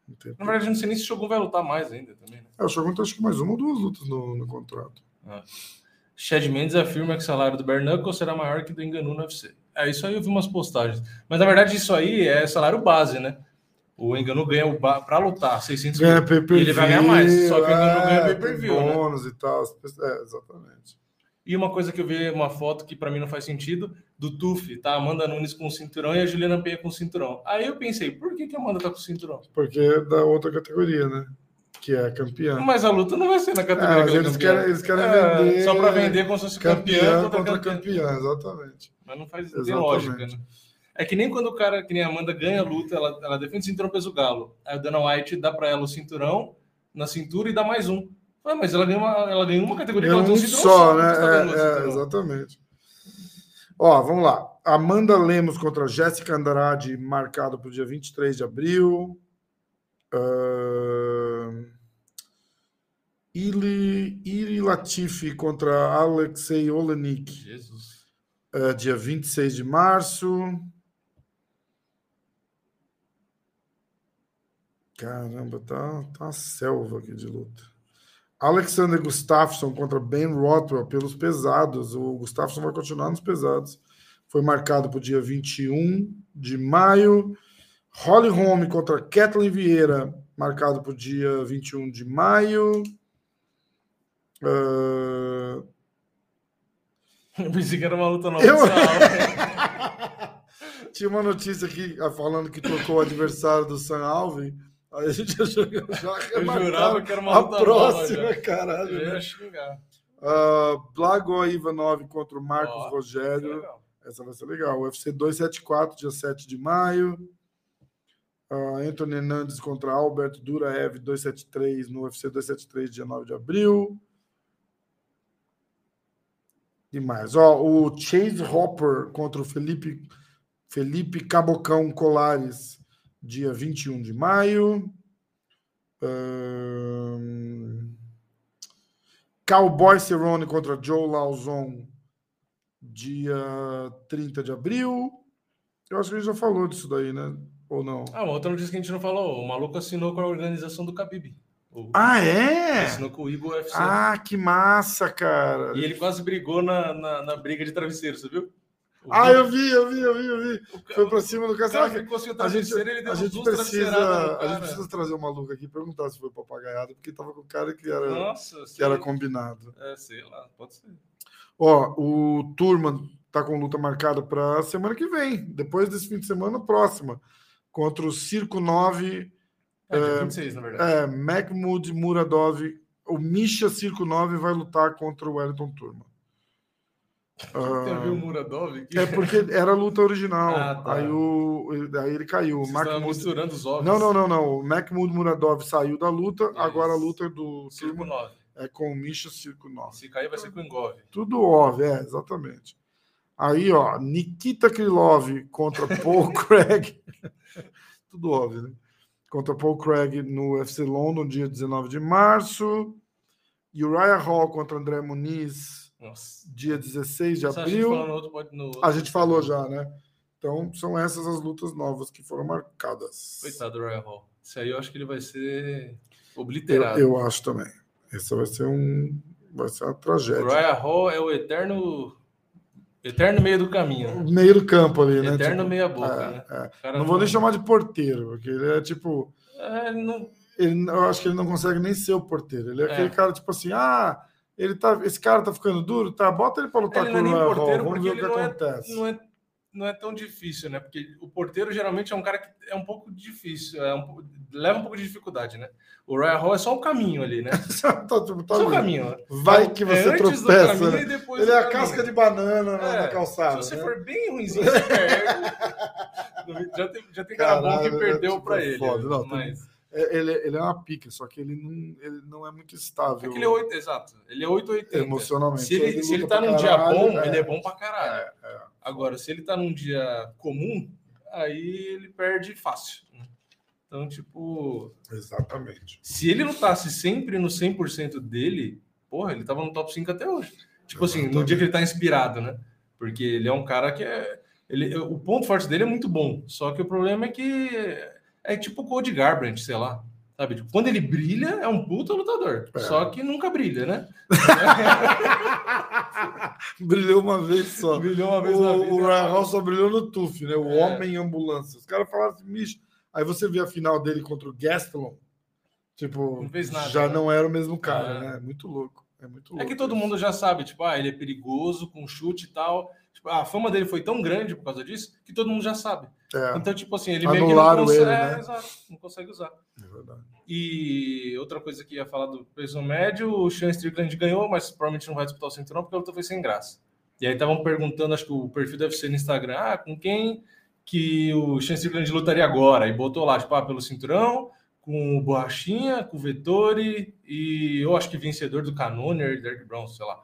Não Na verdade, eu não sei nem se o Shogun vai lutar mais ainda também, né? É, o Shogun tem acho que mais uma ou duas lutas no, no contrato. Chad Mendes afirma que o salário do Bernacle será maior que do Enganu no UFC. É, isso aí eu vi umas postagens. Mas na verdade isso aí é salário base, né? O Enganu ganha o ba... para lutar 600 Ganha mil. Ele vai ganhar mais, só que o Enganu ganha é, pay-per-view, tem né? bônus e tal. É, exatamente. E uma coisa que eu vi, uma foto que pra mim não faz sentido, do Tuf, tá? Amanda Nunes com o cinturão e a Juliana Penha com o cinturão. Aí eu pensei, por que, que a Amanda tá com o cinturão? Porque é da outra categoria, né? Que é campeã. Mas a luta não vai ser na É, categoria mas que é eles querem, eles querem É, vender. Só pra vender como se fosse campeã, campeã contra, contra campeã. campeã, exatamente. Mas não faz Exatamente. lógica, né? É que nem quando o cara, que nem a Amanda, ganha a luta, ela, ela defende o cinturão peso galo. Aí o Dana White dá pra ela o cinturão na cintura e dá mais um. Ah, mas ela ganhou uma, ela ganhou uma categoria que ela tem um cinturão só, né? você tá É, é, cinturão? exatamente. Ó, vamos lá. Amanda Lemos contra Jéssica Andrade, marcado para o dia 23 de abril. Ahn, Ili, Iri Latifi contra Alexei Olenik, Jesus. é, dia 26 de março. Caramba, tá, tá uma selva aqui de luta. Alexander Gustafsson contra Ben Rothwell pelos pesados. O Gustafsson vai continuar nos pesados. Foi marcado para o dia 21 de maio. Holly Holm contra Kathleen Vieira, marcado para o dia 21 de maio. Ah, Eu pensei que era uma luta não Eu-. Tinha uma notícia aqui ah, falando que trocou o adversário do Sam Alvin. Aí a gente já, já Eu jurava que era uma a próxima, caralho. Eu né? xingar. Uh, Blago Ivanov contra o Marcos Ó, Rogério. Legal. Essa vai ser legal. UFC 274, dia 7 de maio. Uh, Anthony Hernandes contra Albert Duraev 273 no UFC 273, dia 9 de abril. E mais, ó, o Chase Hopper contra o Felipe Felipe Cabocão Colares, dia 21 de maio. Um... Cowboy Cerrone contra Joe Lauzon, dia 30 de abril. Eu acho que a gente já falou disso daí, né? Ou não? Ah, outra notícia que a gente não falou. O maluco assinou com a organização do Khabib. O... Ah, é? Assinou com o Igor UFC. Ah, que massa, cara. E ele quase brigou na, na, na briga de travesseiro, você viu? Ah, eu vi, eu vi, eu vi, eu vi. Foi pra cima do cara. a gente, a gente precisa, a gente precisa trazer o maluco aqui e perguntar se foi papagaiado, porque tava com o cara que era, Nossa, que era combinado. É, sei lá, pode ser. Ó, o Turman tá com luta marcada para semana que vem, depois desse fim de semana próxima, contra o Circo 9. É, é 26, na verdade. É, Mahmoud Muradov. O Misha Circo 9 vai lutar contra o Wellington Turman. O Muradov aqui? É porque era a luta original. Ah, tá. aí, o, aí ele caiu. Você Mahmoud... misturando os ovos. Não, não, não, não. O Mahmoud Muradov saiu da luta, Isso. agora a luta do Circo 9. É com o Misha Circo 9. Se cair, vai ser com o Engove. Tudo óbvio, é, exatamente. Aí, ó, Nikita Krylov contra Paul Craig. Tudo óbvio, né? Contra Paul Craig no UFC London, dia 19 de março. Uriah Hall contra André Muniz nossa. dia 16 de abril. A gente, outro, no... a gente falou já, né? Então, são essas as lutas novas que foram marcadas. Coitado do Royal Hall. Isso aí eu acho que ele vai ser obliterado. Eu, eu acho também. Esse vai ser um. Vai ser uma tragédia. O Royal Hall é o eterno. Eterno meio do caminho. Meio do campo ali, né? Eterno tipo, meia boca, é, né? É. Não, não vou nem chamar de porteiro, porque ele é tipo. É, não... ele, eu acho que ele não consegue nem ser o porteiro. Ele é, é. aquele cara, tipo assim, ah, ele tá, esse cara tá ficando duro, tá? Bota ele para lutar ele com é o porteiro, Vamos ver o que não acontece. É, não, é, não é tão difícil, né? Porque o porteiro geralmente é um cara que é um pouco difícil, é um, leva um pouco de dificuldade, né? O Royal Hall é só um caminho ali, né? tá, tipo, tá só um caminho. Né? Vai que você é tropeça. Né? Ele é a caminho. casca de banana é, na calçada. Se você né? for bem ruimzinho, você perde. já tem, já tem cara bom que perdeu tipo, para ele. Foda. Não, mas... É, ele, ele é uma pica, só que ele não, ele não é muito estável. É que ele é 8, exato. Ele é 880. Emocionalmente. Se ele, ele, se ele tá num caralho, dia bom, é, ele é bom pra caralho. É, é. Agora, se ele tá num dia comum, aí ele perde fácil. Né? Então, tipo. Exatamente. Se ele lutasse sempre no 100% dele, porra, ele tava no top 5 até hoje. Tipo Exatamente. assim, no dia que ele tá inspirado, né? Porque ele é um cara que é. Ele, o ponto forte dele é muito bom. Só que o problema é que é tipo o Cody Garbrandt, sei lá. Sabe? Tipo, quando ele brilha, é um puta lutador. É. Só que nunca brilha, né? brilhou uma vez só. Brilhou uma vez o, na vida. O Ryan Hall só brilhou no TUF, né? O é. Homem em Ambulância. Os caras falaram assim, bicho. Aí você vê a final dele contra o Gastelum. Tipo, não nada, já né? não era o mesmo cara, é. né? Muito louco. É muito louco. É que todo mundo já sabe, tipo, ah, ele é perigoso, com chute e tal. Tipo, a fama dele foi tão grande por causa disso que todo mundo já sabe. É. Então, tipo assim, ele Anularam meio que não consegue, ele, né? exato, não consegue usar. É verdade. E outra coisa que ia falar do peso médio, o Sean Strickland ganhou, mas provavelmente não vai disputar o cinturão porque a luta foi sem graça. E aí estavam perguntando, acho que o perfil deve ser no Instagram, ah, com quem que o Sean Strickland lutaria agora? E botou lá, tipo, ah, pelo cinturão, com o Borrachinha, com o Vettori e eu acho que vencedor do Canoner e Derek Brown, sei lá.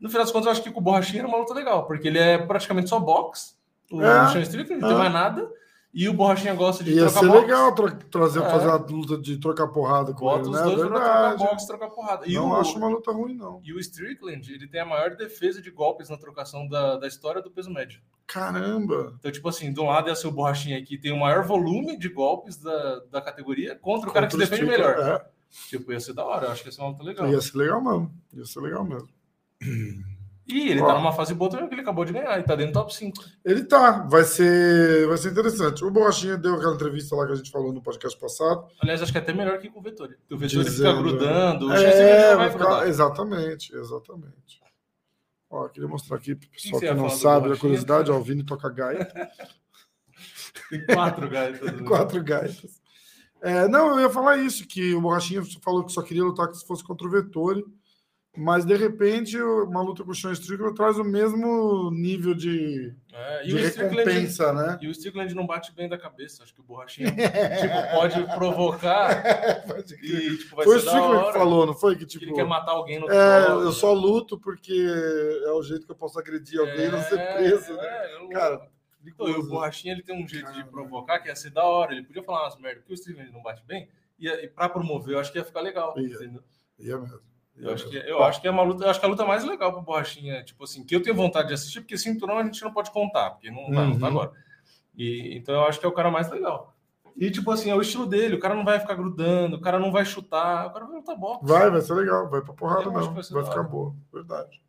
No final das contas, eu acho que com o Borrachinha era uma luta legal, porque ele é praticamente só boxe, o é, Sean Strickland, não é. tem mais nada. E o Borrachinha gosta de Ia trocar ser boxe. legal tra trazer, é. fazer uma luta de trocar porrada com Bota ele, os né? dois Verdade. pra trocar boxe, trocar porrada. E não o, acho uma luta ruim, não. E o Strickland, ele tem a maior defesa de golpes na trocação da, da história do peso médio. Caramba! Então, tipo assim, de um lado é o seu Borrachinha aqui, tem o maior volume de golpes da, da categoria contra o cara que se defende melhor. É. Tipo, ia ser da hora, eu acho que ia ser uma luta legal. Ia ser legal mesmo, ia ser legal mesmo. E ele Ó, tá numa fase boa também, que ele acabou de ganhar, ele tá dentro do top 5. Ele tá, vai ser, vai ser interessante. O Borrachinha deu aquela entrevista lá que a gente falou no podcast passado. Aliás, acho que é até melhor que com o Vettori. O Vettori Dizendo... fica grudando, o é, vai ficar... Exatamente, exatamente. Ó, queria mostrar aqui pro pessoal que, que não sabe, a curiosidade, ó, o Vini toca gaita. Tem quatro gaitas. Né? quatro gaitas. É, não, eu ia falar isso, que o Borrachinha falou que só queria lutar que se fosse contra o Vettori mas de repente uma luta com o Sean Strickland traz o mesmo nível de, É, de recompensa, né? E o Strickland não bate bem da cabeça. Acho que o Borrachinha tipo, pode provocar e tipo, vai Foi o Strickland que falou, não foi? Que que tipo, ele quer matar alguém no é, eu né? só luto porque é o jeito que eu posso agredir alguém e não ser É, preso, né? é, eu- Cara, Então, o perigoso. Borrachinha ele tem um jeito de Caramba. provocar que ia ser da hora. Ele podia falar umas merdas que o Strickland não bate bem. E, e pra promover, eu acho que ia ficar legal. Ia. Ia mesmo. Eu, acho que, eu acho que é uma luta, eu acho que a luta mais legal pro Borrachinha, tipo assim, que eu tenho vontade de assistir, porque cinturão a gente não pode contar, porque não vai Uhum. lutar agora. E, então eu acho que é o cara mais legal. E, tipo assim, é o estilo dele, o cara não vai ficar grudando, o cara não vai chutar, o cara vai lutar boxe. Vai, vai ser legal. Vai pra porrada Eu mesmo. vai Vai ficar boa. Verdade.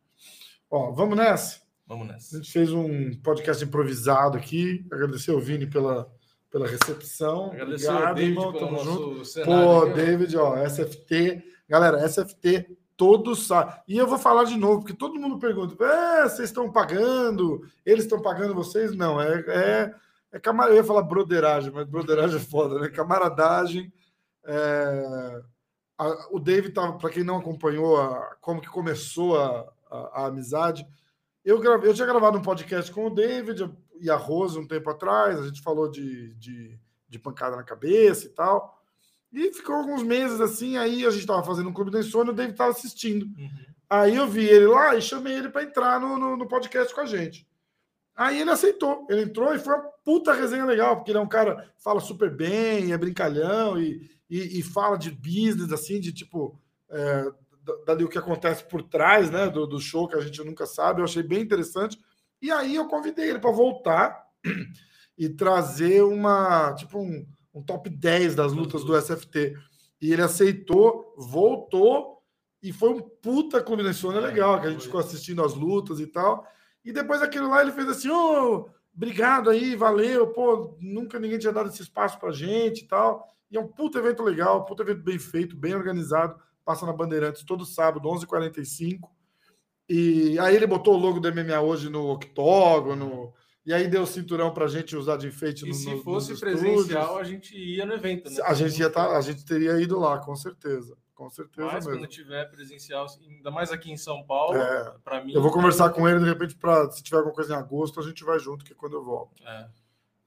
Ó, vamos nessa? Vamos A nessa. gente fez um podcast improvisado aqui. Agradecer ao Vini pela, pela recepção. Agradecer Obrigado, ao David irmão. Tamo junto. cenário. Pô. David, ó, SFT. Galera, SFT, todos sabem. E eu vou falar de novo, porque todo mundo pergunta: é, vocês estão pagando? Eles estão pagando vocês? Não, é. é, é camar... Eu ia falar broderagem, mas broderagem é foda, né? Camaradagem. é, a- o David, tava, para quem não acompanhou a- como que começou a, a- a amizade, eu, gravei, eu tinha gravado um podcast com o David e a Rose um tempo atrás, a gente falou de, de, de pancada na cabeça e tal. E ficou alguns meses assim, aí a gente estava fazendo um clube da insônia, o David estava assistindo. Uhum. Aí eu vi ele lá e chamei ele para entrar no, no, no podcast com a gente. Aí ele aceitou, ele entrou e foi uma puta resenha legal, porque ele é um cara que fala super bem, é brincalhão e, e, e fala de business, assim, de tipo, é, da- dali o que acontece por trás, né, do, do show que a gente nunca sabe. Eu achei bem interessante. E aí eu convidei ele para voltar e trazer uma, tipo, um, um top 10 das lutas do SFT. E ele aceitou, voltou e foi um puta clube da insônia legal, que a gente ficou assistindo as lutas e tal. E depois daquilo lá ele fez assim, ô, obrigado aí, valeu, pô, nunca ninguém tinha dado esse espaço pra gente e tal. E é um puta evento legal, um puta evento bem feito, bem organizado, passa na Bandeirantes todo sábado, 11h45. E aí ele botou o logo do MMA hoje no octógono, e aí deu o cinturão pra gente usar de enfeite E no, se no- fosse presencial, a gente ia no evento, né? A gente ia tá, a gente teria ido lá, com certeza. Com certeza Mas mesmo. quando tiver presencial, ainda mais aqui em São Paulo, É. para mim. Eu vou conversar com ele de repente para se tiver alguma coisa em agosto, a gente vai junto, que é quando eu volto. É.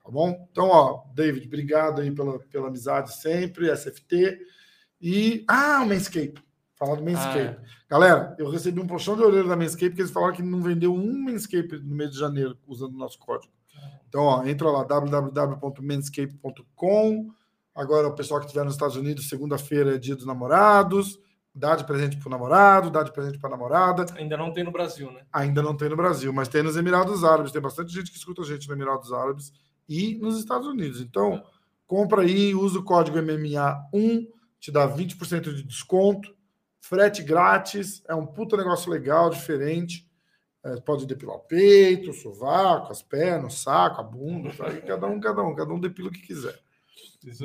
Tá bom? Então, ó, David, obrigado aí pela, pela amizade sempre, SFT. E. Ah, o Manscape. Falar do Manscape. Ah, Galera, eu recebi um puxão de orelha da Manscape, porque eles falaram que não vendeu um Manscape no mês de janeiro usando o nosso código. Então, ó, entra lá, www.manscape.com. Agora, o pessoal que estiver nos Estados Unidos, segunda-feira é dia dos namorados. Dá de presente pro namorado, dá de presente pra namorada. ainda não tem no Brasil, né? Ainda não tem no Brasil, mas tem nos Emirados Árabes. Tem bastante gente que escuta a gente nos Emirados Árabes e nos Estados Unidos. Então, compra aí, usa o código MMA1, te dá 20% de desconto, frete grátis, é um puta negócio legal, diferente. É, pode depilar o peito, o sovaco, as pernas, o saco, a bunda, tá? cada um, cada um, cada um depila o que quiser.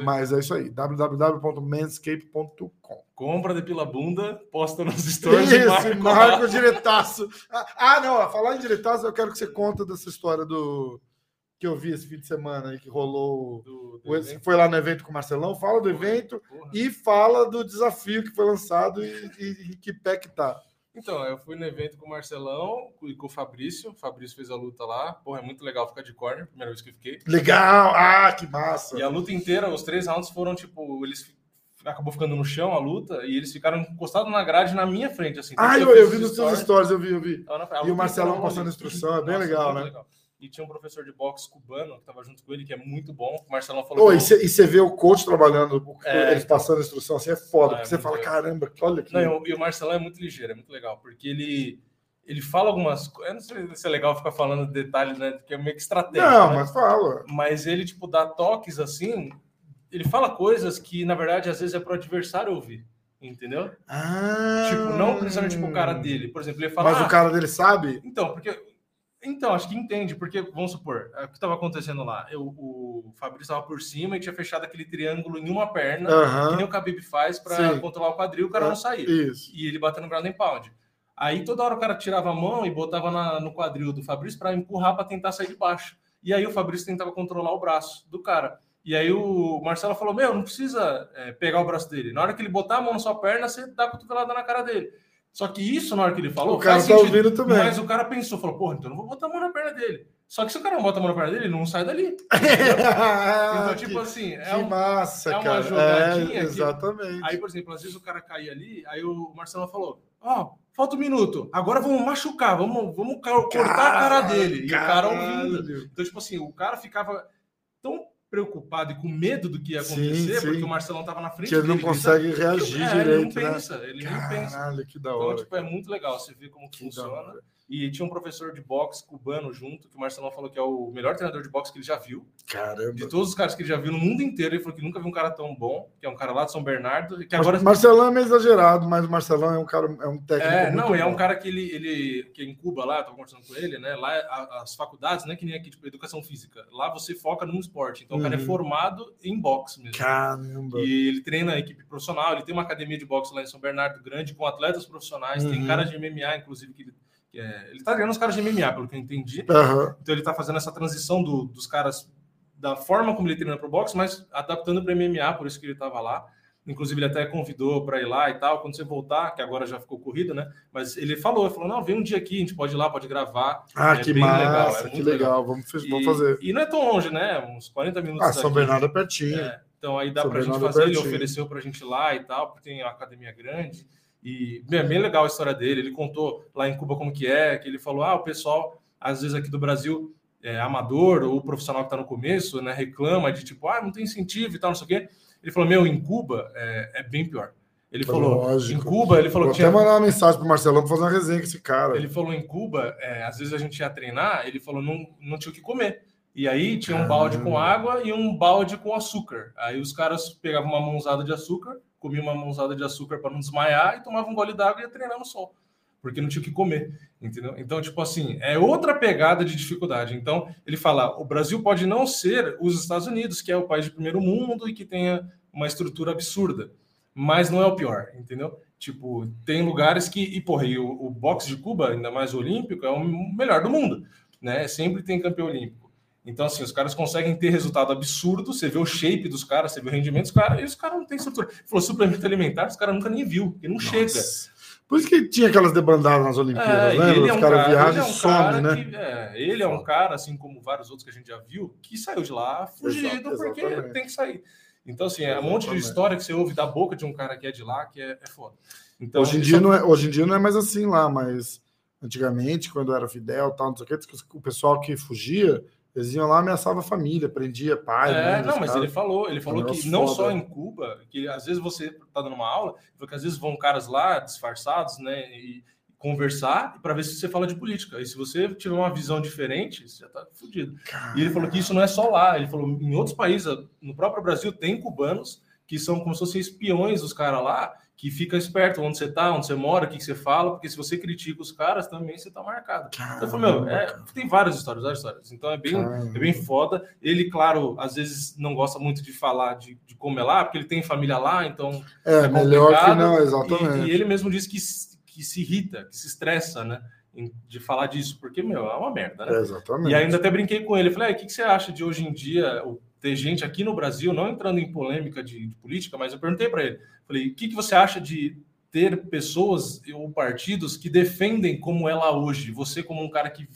Mas é isso aí, www.manscape.com. Compra, depila a bunda, posta nos stories Isso, marca marca o diretaço. Ah, ah, não, falar em diretaço, eu quero que você conta dessa história do que eu vi esse fim de semana aí, que rolou. Do, do o-. Foi lá no evento com o Marcelão, fala do evento Porra. e fala do desafio que foi lançado e, e- e que pé que tá. Então, eu fui no evento com o Marcelão e com o Fabrício. O Fabrício fez a luta lá. Porra, é muito legal ficar de corner, primeira vez que eu fiquei. Legal! Ah, que massa! E a luta inteira, os três rounds foram tipo, eles acabou ficando no chão a luta e eles ficaram encostados na grade na minha frente, assim. Ah, eu, eu fiz vi os nos seus stories, eu vi, eu vi. E o Marcelão passando instrução, é bem legal, muito né? E tinha um professor de boxe cubano que tava junto com ele, que é muito bom. O Marcelão falou. Que- e você vê o coach trabalhando, É. eles passando a instrução assim, é foda, Ah, é porque você fala, legal. caramba, olha que. Não, e o- Marcelão é muito ligeiro, é muito legal, porque ele, ele fala algumas coisas. Eu não sei se é legal ficar falando detalhes, né? Que é meio que estratégia. Não, né? mas fala. Mas ele, tipo, dá toques assim. Ele fala coisas que, na verdade, às vezes é pro adversário ouvir. Entendeu? Ah, Tipo, não precisamente pro cara dele. Por exemplo, ele fala. Mas "Ah, o cara dele sabe? Então, porque. Então, acho que entende, porque, vamos supor, é, o que estava acontecendo lá? Eu, o Fabrício estava por cima e tinha fechado aquele triângulo em uma perna, que Aham. nem o Khabib faz para controlar o quadril, o cara É. não sair. Isso. E ele batendo no ground and pound. Aí toda hora o cara tirava a mão e botava na- no quadril do Fabrício para empurrar para tentar sair de baixo. E aí o Fabrício tentava controlar o braço do cara. E aí o Marcelo falou: Meu, não precisa é, pegar o braço dele. Na hora que ele botar a mão na sua perna, você dá a cotovelada na cara dele. Só que isso, na hora que ele falou, O cara faz tá sentido. ouvindo também. Mas o cara pensou, falou, porra, então eu não vou botar a mão na perna dele. Só que se o cara não bota a mão na perna dele, ele não sai dali. Então, tipo que, assim, é que um- massa, é uma cara. jogadinha É, que- exatamente. Aí, por exemplo, às vezes o cara caía ali, aí o Marcelo falou: Ó, falta um minuto, agora vamos machucar, vamos, vamos cortar a cara dele. E o cara ouvindo. Caralho. Então, tipo assim, o cara ficava preocupado e com medo do que ia Sim, acontecer, sim. porque o Marcelão tava na frente Que ele não dele, consegue gritando, reagir que- é, direito, ele não né? pensa, ele nem pensa. Caralho, que da Então, hora. tipo, é muito legal você ver como que funciona. E tinha um professor de boxe cubano junto, que o Marcelão falou que é o melhor treinador de boxe que ele já viu. De Caramba. todos os caras que ele já viu no mundo inteiro, ele falou que nunca viu um cara tão bom, que é um cara lá de São Bernardo, que agora Marcelão é meio exagerado, mas o Marcelão é um cara, é um técnico. É, não, é um bom. cara que ele, ele que em Cuba lá, eu tava conversando com ele, né? Lá a- as faculdades, né, que nem aqui, tipo, educação física. Lá você foca num esporte. Então o cara é Uhum. formado em boxe mesmo. Caramba. E ele treina a equipe profissional, ele tem uma academia de boxe lá em São Bernardo grande com atletas profissionais, tem Uhum. caras de MMA, inclusive, que ele, é, ele tá treinando os caras de MMA, pelo que eu entendi. Aham. Então ele tá fazendo essa transição do- dos caras da forma como ele treina pro boxe, mas adaptando para MMA, por isso que ele tava lá. Inclusive, ele até convidou para ir lá e tal. Quando você voltar, que agora já ficou corrido, né? Mas ele falou, ele falou: não, vem um dia aqui, a gente pode ir lá, pode gravar. Ah, É que bem legal, é massa, que legal. legal. Vamos, vamos fazer. e não é tão longe, né? Uns 40 minutos. Ah, São. Bernardo é pertinho. É, então aí dá São pra gente é fazer. Ele pertinho. ofereceu pra gente ir lá e tal, porque tem uma academia grande. E bem, é bem legal a história dele. Ele contou lá em Cuba como que é, que ele falou: ah, o pessoal, às vezes aqui do Brasil, é amador ou profissional que tá no começo, né, reclama de tipo, ah, não tem incentivo e tal, não sei o quê. Ele falou: meu, em Cuba é, é bem pior. Ele falou, Lógico. em Cuba, ele falou Vou que até tinha, mandar uma mensagem pro Marcelão pra fazer uma resenha com esse cara. ele falou em Cuba, é, às vezes a gente ia treinar, ele falou não, não tinha o que comer. E aí tinha um balde com Caramba. água e um balde com açúcar. Aí os caras pegavam uma mãozada de açúcar, comiam uma mãozada de açúcar para não desmaiar e tomavam um gole d'água e ia treinar no sol. Porque não tinha o que comer, entendeu? Então, tipo assim, é outra pegada de dificuldade. Então, ele fala, o Brasil pode não ser os Estados Unidos, que é o país de primeiro mundo e que tenha uma estrutura absurda, mas não é o pior, entendeu? Tipo, tem lugares que. E, porra, e o, o boxe de Cuba, ainda mais o olímpico, é o melhor do mundo, né? Sempre tem campeão olímpico. Então, assim, os caras conseguem ter resultado absurdo. Você vê o shape dos caras, você vê o rendimento dos caras, e os caras não têm estrutura. Falou suplemento alimentar, os caras nunca nem viu, porque não chega. Nossa. Por isso que tinha aquelas debandadas nas Olimpíadas, É, e né? ele é Os um caras cara, viajam ele é e um somem, né? que, é, ele é um cara, assim como vários outros que a gente já viu, que saiu de lá fugido Exato, porque exatamente. tem que sair. Então, assim, é um monte de história que você ouve da boca de um cara que é de lá, que é, é foda. Então, hoje, em isso dia é- não é, hoje em dia não é mais assim lá, mas antigamente, quando era Fidel tal, não sei o que, o pessoal que fugia, eles iam lá, ameaçava a família, prendia pai. É, mãe, não, mas caras. ele falou, ele falou que negócio não foda. só em Cuba, que às vezes você tá dando uma aula, porque às vezes vão caras lá disfarçados, né, e conversar para ver se você fala de política. E se você tiver uma visão diferente, você já tá fudido. E ele falou que isso não é só lá, ele falou em outros países, no próprio Brasil tem cubanos que são como se fossem espiões dos caras lá, que fica esperto onde você tá, onde você mora, o que, que você fala, porque se você critica os caras, também você tá marcado. Então, eu falei, meu, é, tem várias histórias, várias histórias. Então é bem, Caramba. é bem foda. Ele, claro, às vezes não gosta muito de falar de, de como é lá, porque ele tem família lá, então. É, é melhor que não, E, exatamente. e ele mesmo diz que, se- que se irrita, que se estressa, né? De falar disso, porque, meu, é uma merda, né? É, exatamente. E ainda até brinquei com ele. Falei, "Ah, o que, que você acha de hoje em dia o- ter gente aqui no Brasil, não entrando em polêmica de, de política, mas eu perguntei para ele. Falei, o que, que você acha de ter pessoas ou partidos que defendem como é lá hoje? Você, como um cara que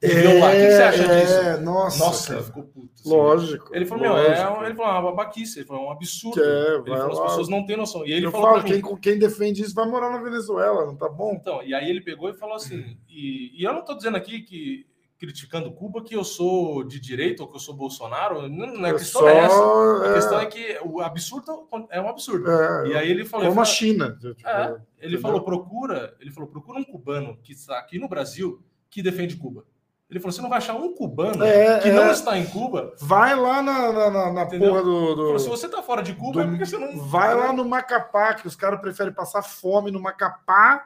viveu lá, o que, que você acha é, disso? é, Nossa, Nossa, cara. ficou puto. assim. lógico. Ele falou, meu, é, lógico. ele falou, uma babaquice, ele falou, é um absurdo. É, ele falou, as pessoas não têm noção. E ele eu falou falo, pra mim, quem, quem defende isso vai morar na Venezuela, não tá bom? então, e aí ele pegou e falou assim, e, e eu não estou dizendo aqui que criticando Cuba que eu sou de direita ou que eu sou Bolsonaro, não, é É questão é essa. só, A é, questão é que o absurdo é um absurdo. é, E aí ele falou, como a China. tipo, É, ele entendeu? falou, procura, ele falou, procura um cubano que está aqui no Brasil que defende Cuba. Ele falou, você não vai achar um cubano É, que é. não está em Cuba. Vai lá na, na, na- na porra do. Do- falou, se você está fora de Cuba, do- é porque você não. Vai lá no Macapá, que os caras preferem passar fome no Macapá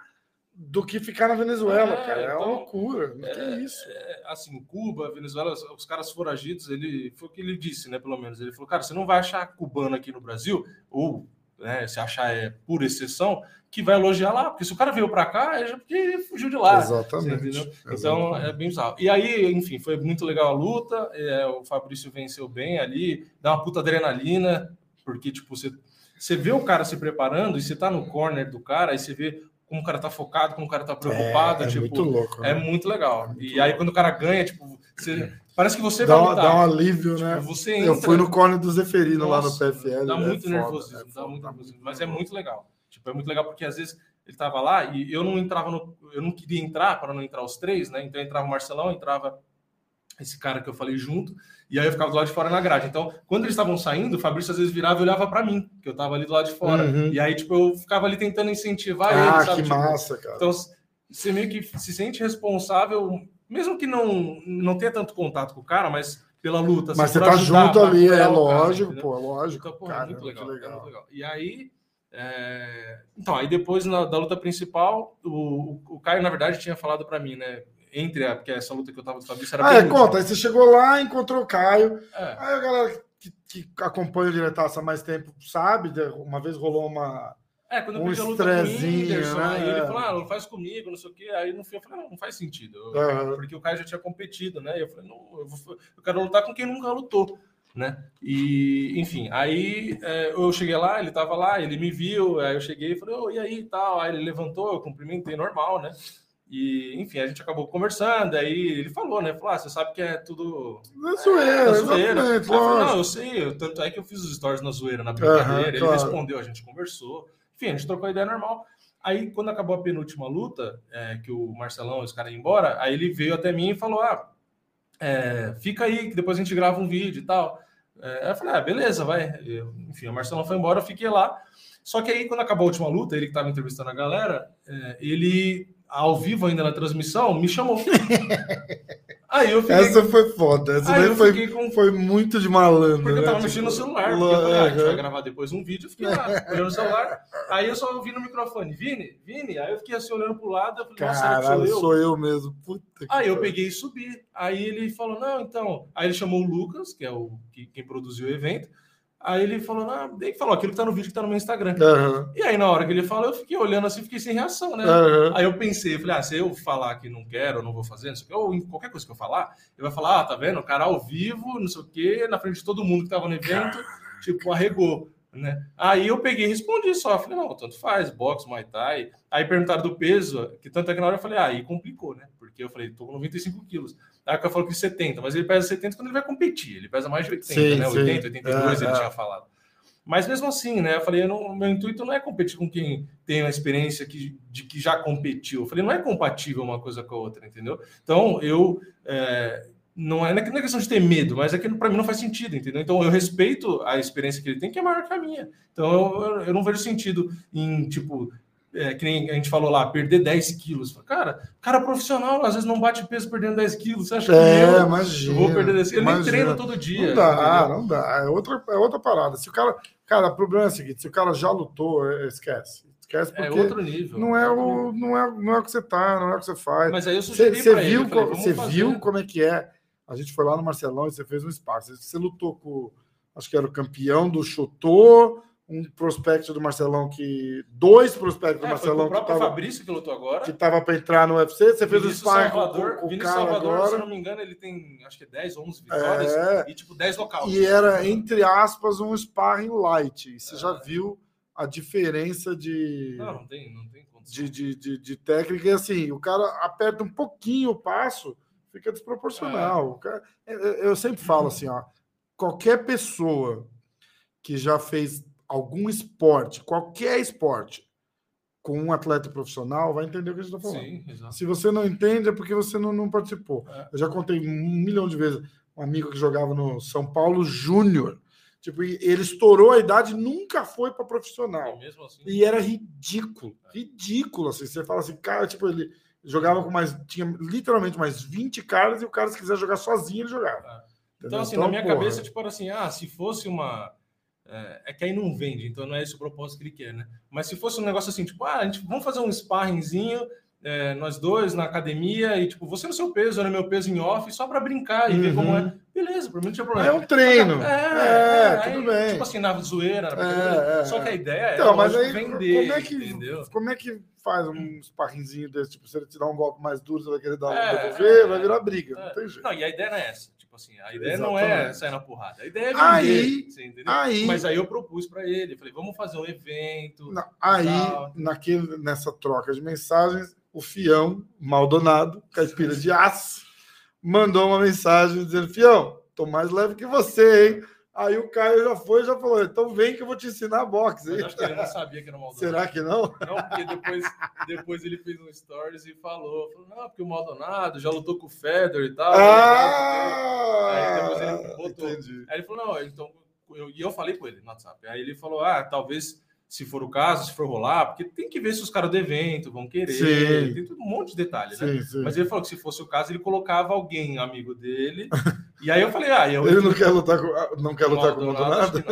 do que ficar na Venezuela, É, cara. É uma então, loucura. Não é, tem isso. assim, Cuba, Venezuela, os caras foragidos, ele foi o que ele disse, né? Pelo menos ele falou, cara, você não vai achar cubano aqui no Brasil, ou né, se achar é por exceção, que vai elogiar lá, porque se o cara veio para cá, é já porque ele fugiu de lá. Exatamente. Então Exatamente. é bem bizarro. E aí, enfim, foi muito legal a luta. é, o Fabrício venceu bem ali, dá uma puta adrenalina, porque tipo, você, você vê o cara se preparando e você tá no corner do cara, aí você vê como o cara tá focado, como o cara tá preocupado. É, é tipo, muito louco. é né? muito legal. muito e aí, quando o cara ganha, tipo, você- parece que você Dá, vai lutar. dá um alívio, Tipo, né? você entra, Eu fui no Cone do Zeferino lá no Nossa, PFL. Dá é muito nervosismo, é dá foda, muito dá nervosismo. Mas é muito legal. Tipo, é muito legal porque às vezes ele tava lá e eu não entrava no. Eu não queria entrar para não entrar os três, né? Então entrava o Marcelão, entrava esse cara que eu falei junto, e aí eu ficava do lado de fora na grade. Então, quando eles estavam saindo, o Fabrício às vezes virava e olhava para mim, que eu tava ali do lado de fora. Uhum. E aí, tipo, eu ficava ali tentando incentivar Ah, ele, sabe? que Tipo, massa, cara. então, você meio que se sente responsável, mesmo que não, não tenha tanto contato com o cara, mas pela luta. Mas assim, você tá ajudar, junto ali, é cara, lógico, entendeu? pô, é lógico. Então, pô, é cara, muito, legal, é muito legal. E aí, é, então, aí depois na- da luta principal, o, o Caio, na verdade, tinha falado para mim, né? Entre a, porque essa luta que eu tava do Fabrício era Ah, é, conta. Aí você chegou lá, encontrou o Caio. É, Aí a galera que, que acompanha o Diretaço há mais tempo sabe, uma vez rolou uma. É, quando eu Um pedi a luta com o Whindersson, né? aí ele É. falou, ah, não faz comigo, não sei o quê. Aí no fim eu falei, não, não faz sentido. Eu-. Porque o Caio já tinha competido, né? E eu falei, não, eu, vou- eu quero lutar com quem nunca lutou, né? E, enfim, aí é, eu cheguei lá, ele tava lá, ele me viu, aí eu cheguei e falei, ô, e aí tal? Aí ele levantou, eu cumprimentei normal, né? E, enfim, a gente acabou conversando, aí ele falou, né? Falou, ah, você sabe que é tudo É zoeira, é zoeira. exatamente, Aí eu falei, não, eu sei, eu- tanto é que eu fiz os stories na zoeira, na brincadeira, Aham, ele claro. respondeu, a gente conversou, enfim, a gente trocou ideia normal. Aí, quando acabou a penúltima luta, é, que o Marcelão, os caras iam embora, aí ele veio até mim e falou: Ah, é, fica aí, que depois a gente grava um vídeo e tal. É, eu falei: Ah, beleza, vai. Eu- enfim, o Marcelão foi embora, eu fiquei lá. Só que aí, quando acabou a última luta, ele que estava entrevistando a galera, é, ele, ao vivo ainda na transmissão, me chamou. aí eu fiquei. Essa foi foda. Essa aí daí foi, com foi muito de malandro. porque eu né? tava Tipo, mexendo no celular. Porque eu falei, ah, a gente vai gravar depois um vídeo. Eu fiquei lá, olhando no celular. Aí eu só ouvi no microfone, Vini, Vini. Aí eu fiquei assim, olhando pro lado. Eu falei, Caralho, sou eu? sou eu mesmo. Puta Aí eu pariu. peguei e subi. Aí ele falou, não, então... Aí ele chamou o Lucas, que é o que, quem produziu o evento. Aí ele falou, não, ele falou aquilo que tá no vídeo que tá no meu Instagram. Aham, E aí na hora que ele falou, eu fiquei olhando assim, fiquei sem reação, né? aham. Aí eu pensei, falei, ah, se eu falar que não quero, não vou fazer, não sei o quê, ou em qualquer coisa que eu falar, ele vai falar, ah, tá vendo? O cara ao vivo, não sei o quê, na frente de todo mundo que tava no evento, tipo, arregou, né? Aí eu peguei e respondi só, falei, não, tanto faz, boxe, muay thai. Aí perguntaram do peso, que tanto é que na hora eu falei, ah, aí complicou, né? Porque eu falei, tô com 95 quilos. Aí o cara falou que 70, mas ele pesa 70 quando ele vai competir, ele pesa mais de 80, Sim, né? sim. 80, 82 É, ele é. tinha falado. Mas mesmo assim, né? Eu falei, eu não- meu intuito não é competir com quem tem uma experiência que, de que já competiu. Eu falei, não é compatível uma coisa com a outra, entendeu? Então, eu. é, não, é, não é questão de ter medo, mas é que para mim não faz sentido, entendeu? Então, eu respeito a experiência que ele tem, que é maior que a minha. Então, eu- eu não vejo sentido em, tipo. É, que nem a gente falou lá, perder 10 quilos. Cara, cara profissional, às vezes não bate peso perdendo 10 quilos. Você acha que É, eu, imagina. eu vou perder 10 quilos? Eu nem treino todo dia. Não dá, entendeu? não dá. É outra, é outra parada. Se o cara. Cara, o problema é o seguinte: se o cara já lutou, é- esquece. Esquece É porque outro nível. não, é outro o, nível. não, é, não é o que você tá, não é o que você faz. Mas aí eu Você sugeri você ele, viu, eu falei, você fazer. viu como é que é? A gente foi lá no Marcelão e você fez um espaço. Você lutou com, acho que era o campeão do Chutô, um prospecto do Marcelão que. Dois prospectos do É, com Marcelão o que próprio tava, Fabrício que lutou agora. que tava para entrar no UFC. Você fez o Vinícius sparring com, Salvador, com, o Vinícius cara Salvador, se agora. não me engano, ele tem acho que 10 ou 11 vitórias É. e tipo 10 nocautes. E era, entre aspas, um sparring light. E você É. já viu a diferença de, Não, não tem, não tem de, de, de, de técnica. E assim, o cara aperta um pouquinho o passo, fica desproporcional. O cara- eu- eu sempre falo assim, ó, qualquer pessoa que já fez algum esporte, qualquer esporte, com um atleta profissional, vai entender o que a gente está falando. Sim. Se você não entende, é porque você não, não participou. É. Eu já contei um milhão de vezes um amigo que jogava no São Paulo Júnior. Tipo, ele estourou a idade, nunca foi para profissional. mesmo assim. E era ridículo. Ridículo, assim. Você fala assim, cara, tipo, ele jogava com mais. Tinha literalmente mais 20 caras e o cara, se quiser jogar sozinho, ele jogava. É. Então, assim, na minha porra, cabeça, tipo, era assim, ah, se fosse uma. É, é que aí não vende, então não é esse o propósito que ele quer, né? Mas se fosse um negócio assim, tipo, ah, a gente vamos fazer um sparringzinho, é, nós dois na academia, e tipo, você no seu peso, eu no meu peso em off, só pra brincar e ver Uhum. como é. Beleza, pra mim não tinha problema. É um treino. É, É, é, tudo aí, bem. Tipo assim, na zoeira, na É, é, só que a é. ideia é Então, mas lógico, aí, vender, como é, que, entendeu? como é que faz um sparringzinho desse? Tipo, se ele te dar um golpe mais duro, você vai querer dar, É, devolver, é, vai virar briga. é. Não tem jeito. Não, e a ideia não é essa. Tipo assim, a ideia não é Exatamente. sair na porrada. A ideia é vender, Aí-? Aí, Mas aí eu propus para ele, falei, vamos fazer um evento. na- aí Tal. naquele, nessa troca de mensagens, o Fião, Maldonado, caipira de aço, mandou uma mensagem dizendo: Fião, tô mais leve que você, hein? Aí o Caio já foi e já falou: então vem que eu vou te ensinar boxe. Mas hein?" acho que ele não sabia que era o Maldonado. Será que não? Não, porque depois, depois ele fez um stories e falou, falou, não, porque o Maldonado já lutou com o Fedor e tal. Ah! Aí depois ele botou. Entendi. Aí ele falou, não, então. Eu, e eu falei com ele no WhatsApp. Aí ele falou, ah, talvez, se for o caso, se for rolar, porque tem que ver se os caras do evento vão querer. Sim. Tem tudo, um monte de detalhe, né? Sim, sim. Mas ele falou que se fosse o caso, ele colocava alguém amigo dele. e aí eu falei, ah, eu. Ele não quer lutar com, não quer lutar com o Maldonado?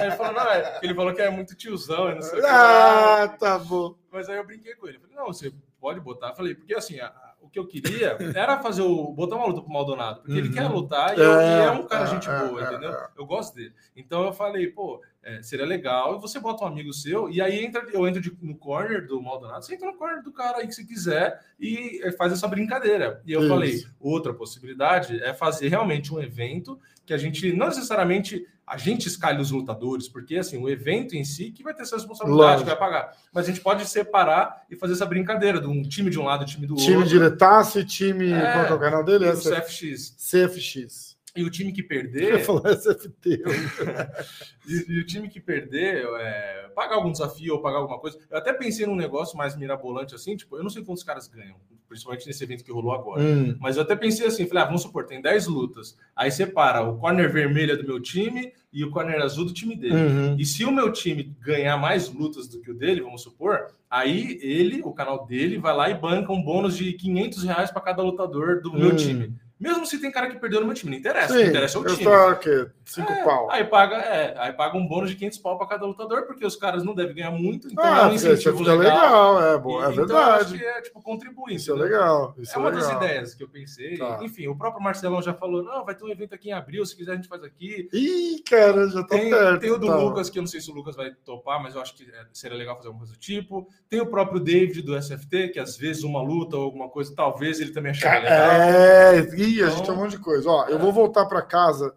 ele falou, não, é, ele falou que é muito tiozão, não sei o que. Ah, tá bom. Mas aí eu brinquei com ele. Falei, não, você pode botar. Eu Falei, porque assim, a- o que eu queria era fazer o. botar uma luta pro Maldonado. Porque ele Uhum. quer lutar e, eu- e É, é um cara é, gente é, boa, é, entendeu? é. Eu gosto dele. Então eu falei, pô, é, seria legal. E você bota um amigo seu, e aí entra, eu entro de- no corner do Maldonado, você entra no corner do cara aí que você quiser e faz essa brincadeira. E eu Isso. falei, outra possibilidade é fazer realmente um evento que a gente não necessariamente a gente escalhe os lutadores, porque assim, o evento em si que vai ter essa responsabilidade, vai pagar. Mas a gente pode separar e fazer essa brincadeira de um time de um lado, time do Time outro. diretaço e time. É. Qual é o canal dele? Essa- CFX. CFX. E o time que perder, falar SFT. e, e o time que perder, é, pagar algum desafio ou pagar alguma coisa. Eu até pensei num negócio mais mirabolante assim, tipo, eu não sei quantos caras ganham, principalmente nesse evento que rolou agora. Hum. Mas eu até pensei assim, falei, ah, vamos supor, tem 10 lutas. Aí separa o corner vermelho do meu time e o corner azul do time dele. Uhum. E se o meu time ganhar mais lutas do que o dele, vamos supor, aí ele, o canal dele, vai lá e banca um bônus de 500 reais para cada lutador do meu Hum. time. Mesmo se tem cara que perdeu no meu time, não interessa. Sim, o que interessa é o eu time. tô, o quê? Cinco É, pau. Aí paga, é, aí paga um bônus de 500 pau para cada lutador, porque os caras não devem ganhar muito, então ah, é um incentivo legal. legal. É, bom, é então eu acho verdade. que é, tipo, contribui. Isso é entendeu? legal. Isso É uma das legal. ideias que eu pensei. Tá. Enfim, o próprio Marcelão já falou: não, vai ter um evento aqui em abril, se quiser a gente faz aqui. Ih, cara, já tá Tem, perto. tem o do tá. Lucas, que eu não sei se o Lucas vai topar, mas eu acho que é, seria legal fazer alguma coisa do tipo. Tem o próprio David do SFT, que às vezes uma luta ou alguma coisa, talvez ele também acharia legal. É, ih, a gente Então- tem um monte de coisa. Ó, eu vou voltar para casa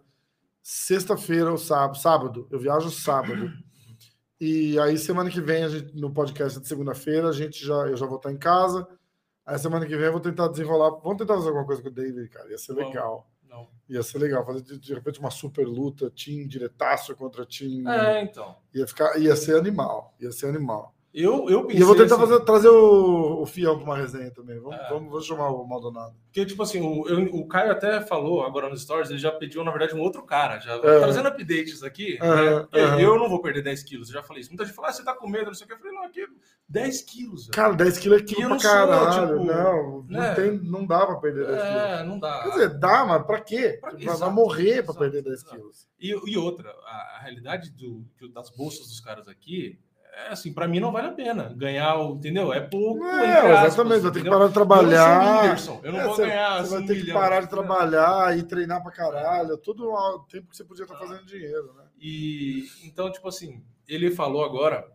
sexta-feira ou sábado. Sábado, eu viajo sábado. E aí, semana que vem, a gente, no podcast de segunda-feira, a gente já, eu já vou estar em casa. Aí, semana que vem, eu vou tentar desenrolar. Vamos tentar fazer alguma coisa com o David, cara. Ia ser Vamos. legal. Não. Ia ser legal. Fazer de, de repente uma super luta, team diretaço contra team. É, então. Ia, ficar, ia ser animal. Ia ser animal. Eu, eu pensei. E eu vou tentar assim, fazer, trazer o, o Fião para uma resenha também. Vamos, É. vamos, vamos chamar o Maldonado. Porque, tipo assim, o, eu- o Caio até falou agora nos stories, ele já pediu, na verdade, um outro cara. Já É. trazendo updates aqui. Né? Eu- aham. Eu não vou perder 10 quilos. Eu já falei isso. Muita gente fala, ah, você tá com medo, não sei o que. Eu falei, não, aqui 10 quilos. velho. Cara, 10 quilos é quilo pra não sou, caralho. tipo, não, né? não, tem, não dá pra perder 10 quilos. É, não dá. Quer dizer, dá, mas pra quê? Pra- exato, morrer pra exato, perder 10 exato. quilos. E, e outra, a, a realidade do, das bolsas dos caras aqui é assim, pra mim não vale a pena. Ganhar, o, entendeu? É pouco. É, aspas, exatamente, vai ter que parar de Eu não o trabalhar. Eu não É, vou você, ganhar você assim, vai ter que parar de trabalhar e treinar pra caralho. Tudo ao tempo que você podia estar fazendo dinheiro, né? E então, tipo assim, ele falou agora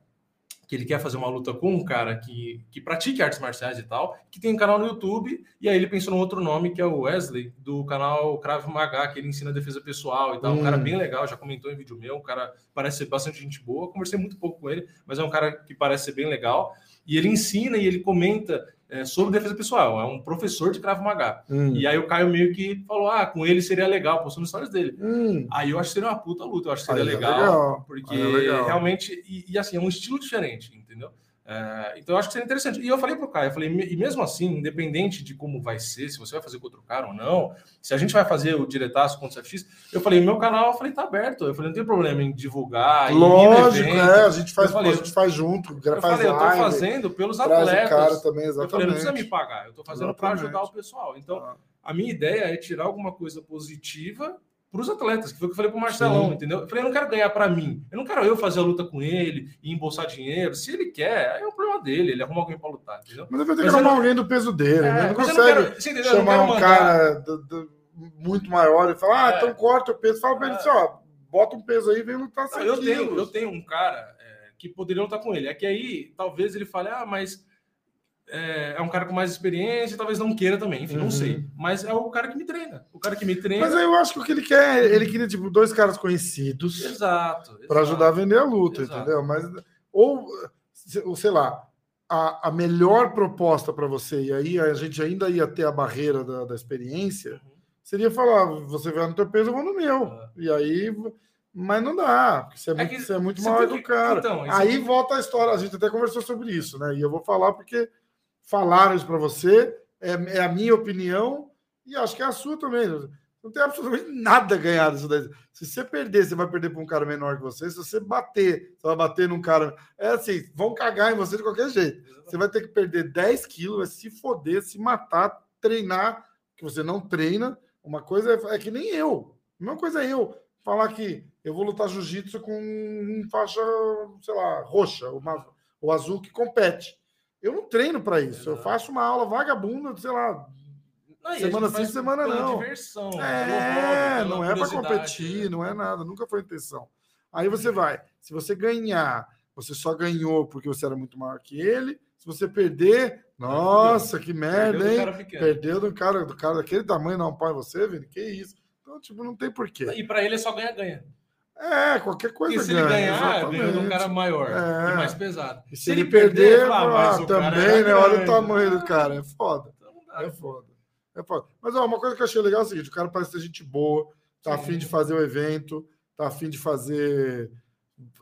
que ele quer fazer uma luta com um cara que, que pratique artes marciais e tal, que tem um canal no YouTube, e aí ele pensou num outro nome, que é o Wesley, do canal Krav Maga, que ele ensina defesa pessoal e tal. Um Hum. cara bem legal, já comentou em vídeo meu, um cara parece ser bastante gente boa. Conversei muito pouco com ele, mas é um cara que parece ser bem legal. E ele ensina e ele comenta é, sobre defesa pessoal. É um professor de Krav Maga. Hum. E aí o Caio meio que falou: ah, com ele seria legal, postou nos stories dele. Hum. Aí eu acho que seria uma puta luta, eu acho que seria é legal, legal, porque é legal. realmente, e, e, assim, é um estilo diferente, entendeu? É, então eu acho que seria interessante. E eu falei pro Caio, eu falei, e mesmo assim, independente de como vai ser, se você vai fazer com outro cara ou não, se a gente vai fazer o diretaço contra o FX, eu falei, meu canal, eu falei, tá aberto, eu falei, não tem problema em divulgar, em Lógico, evento. é, a gente faz, Eu falei, a gente faz junto, Eu faz falei, eu tô live, fazendo pelos o atletas. cara também, eu exatamente. falei, não precisa me pagar, eu tô fazendo para ajudar o pessoal. Então, Ah. a minha ideia é tirar alguma coisa positiva para os atletas, que foi o que eu falei para o Marcelão, Sim. entendeu? Eu falei, eu não quero ganhar para mim, eu não quero eu fazer a luta com ele e embolsar dinheiro. Se ele quer, aí é o problema dele, ele arruma alguém para lutar, entendeu? Mas ele vai ter Mas que arrumar não- alguém do peso dele, né? É, Não mas eu consegue quero, entendeu? Não chamar quero um mandar- cara do- do- muito maior e falar, ah, É. então corta o peso. Fala ele É. assim, ó, bota um peso aí e vem lutar Não, 100 eu, tenho, eu tenho um cara é, que poderia lutar com ele. É que aí talvez ele fale, ah, mas é, é, um cara com mais experiência, talvez não queira também, enfim, uhum. não sei. Mas é o cara que me treina. O cara que me treina. Mas eu acho que o que ele quer, ele queria, tipo, dois caras conhecidos. Exato. Para ajudar a vender a luta, exato. entendeu? Mas, ou, sei lá, a, a melhor proposta para você, e aí a gente ainda ia ter a barreira da, da experiência, uhum. seria falar: você vai no teu peso, eu vou no meu. Uhum. E aí. Mas não dá, porque você é, é muito, você é muito maior do cara. Então, aí volta a história, a gente até conversou sobre isso, né? E eu vou falar porque falaram isso para você, é, é, a minha opinião e acho que é a sua também. Não tem absolutamente nada a ganhar disso daí. Se você perder, você vai perder para um cara menor que você. Se você bater, você vai bater num cara. É assim, vão cagar em você de qualquer jeito. Você vai ter que perder 10 quilos, vai se foder, se matar, treinar, que você não treina. Uma coisa é, é que nem eu. A mesma coisa é eu falar que eu vou lutar jiu-jitsu com faixa, sei lá, roxa, uma, o azul que compete. Eu não treino para isso. Eu faço uma aula vagabunda, sei lá, semana sim, semana não. Diversão, é, não é para competir, né? não é nada, nunca foi intenção. Aí você vai, se você ganhar, você só ganhou porque você era muito maior que ele. Se você perder, nossa, que merda, perdeu hein? Do perdeu do cara, do cara daquele tamanho, não põe você, Vini, que isso. Então, tipo, não tem porquê. E para ele é só ganha-ganha. É, qualquer coisa Porque se ganha, ele ganhar, ganha de um cara maior é. e mais pesado. E se, se ele, ele, perder, perder ah, ah também, né? Olha o tamanho do cara, é foda. Então, é foda. É foda. Mas ó, uma coisa que eu achei legal é o seguinte: o cara parece ser gente boa, tá Sim. afim de fazer o evento, tá afim de fazer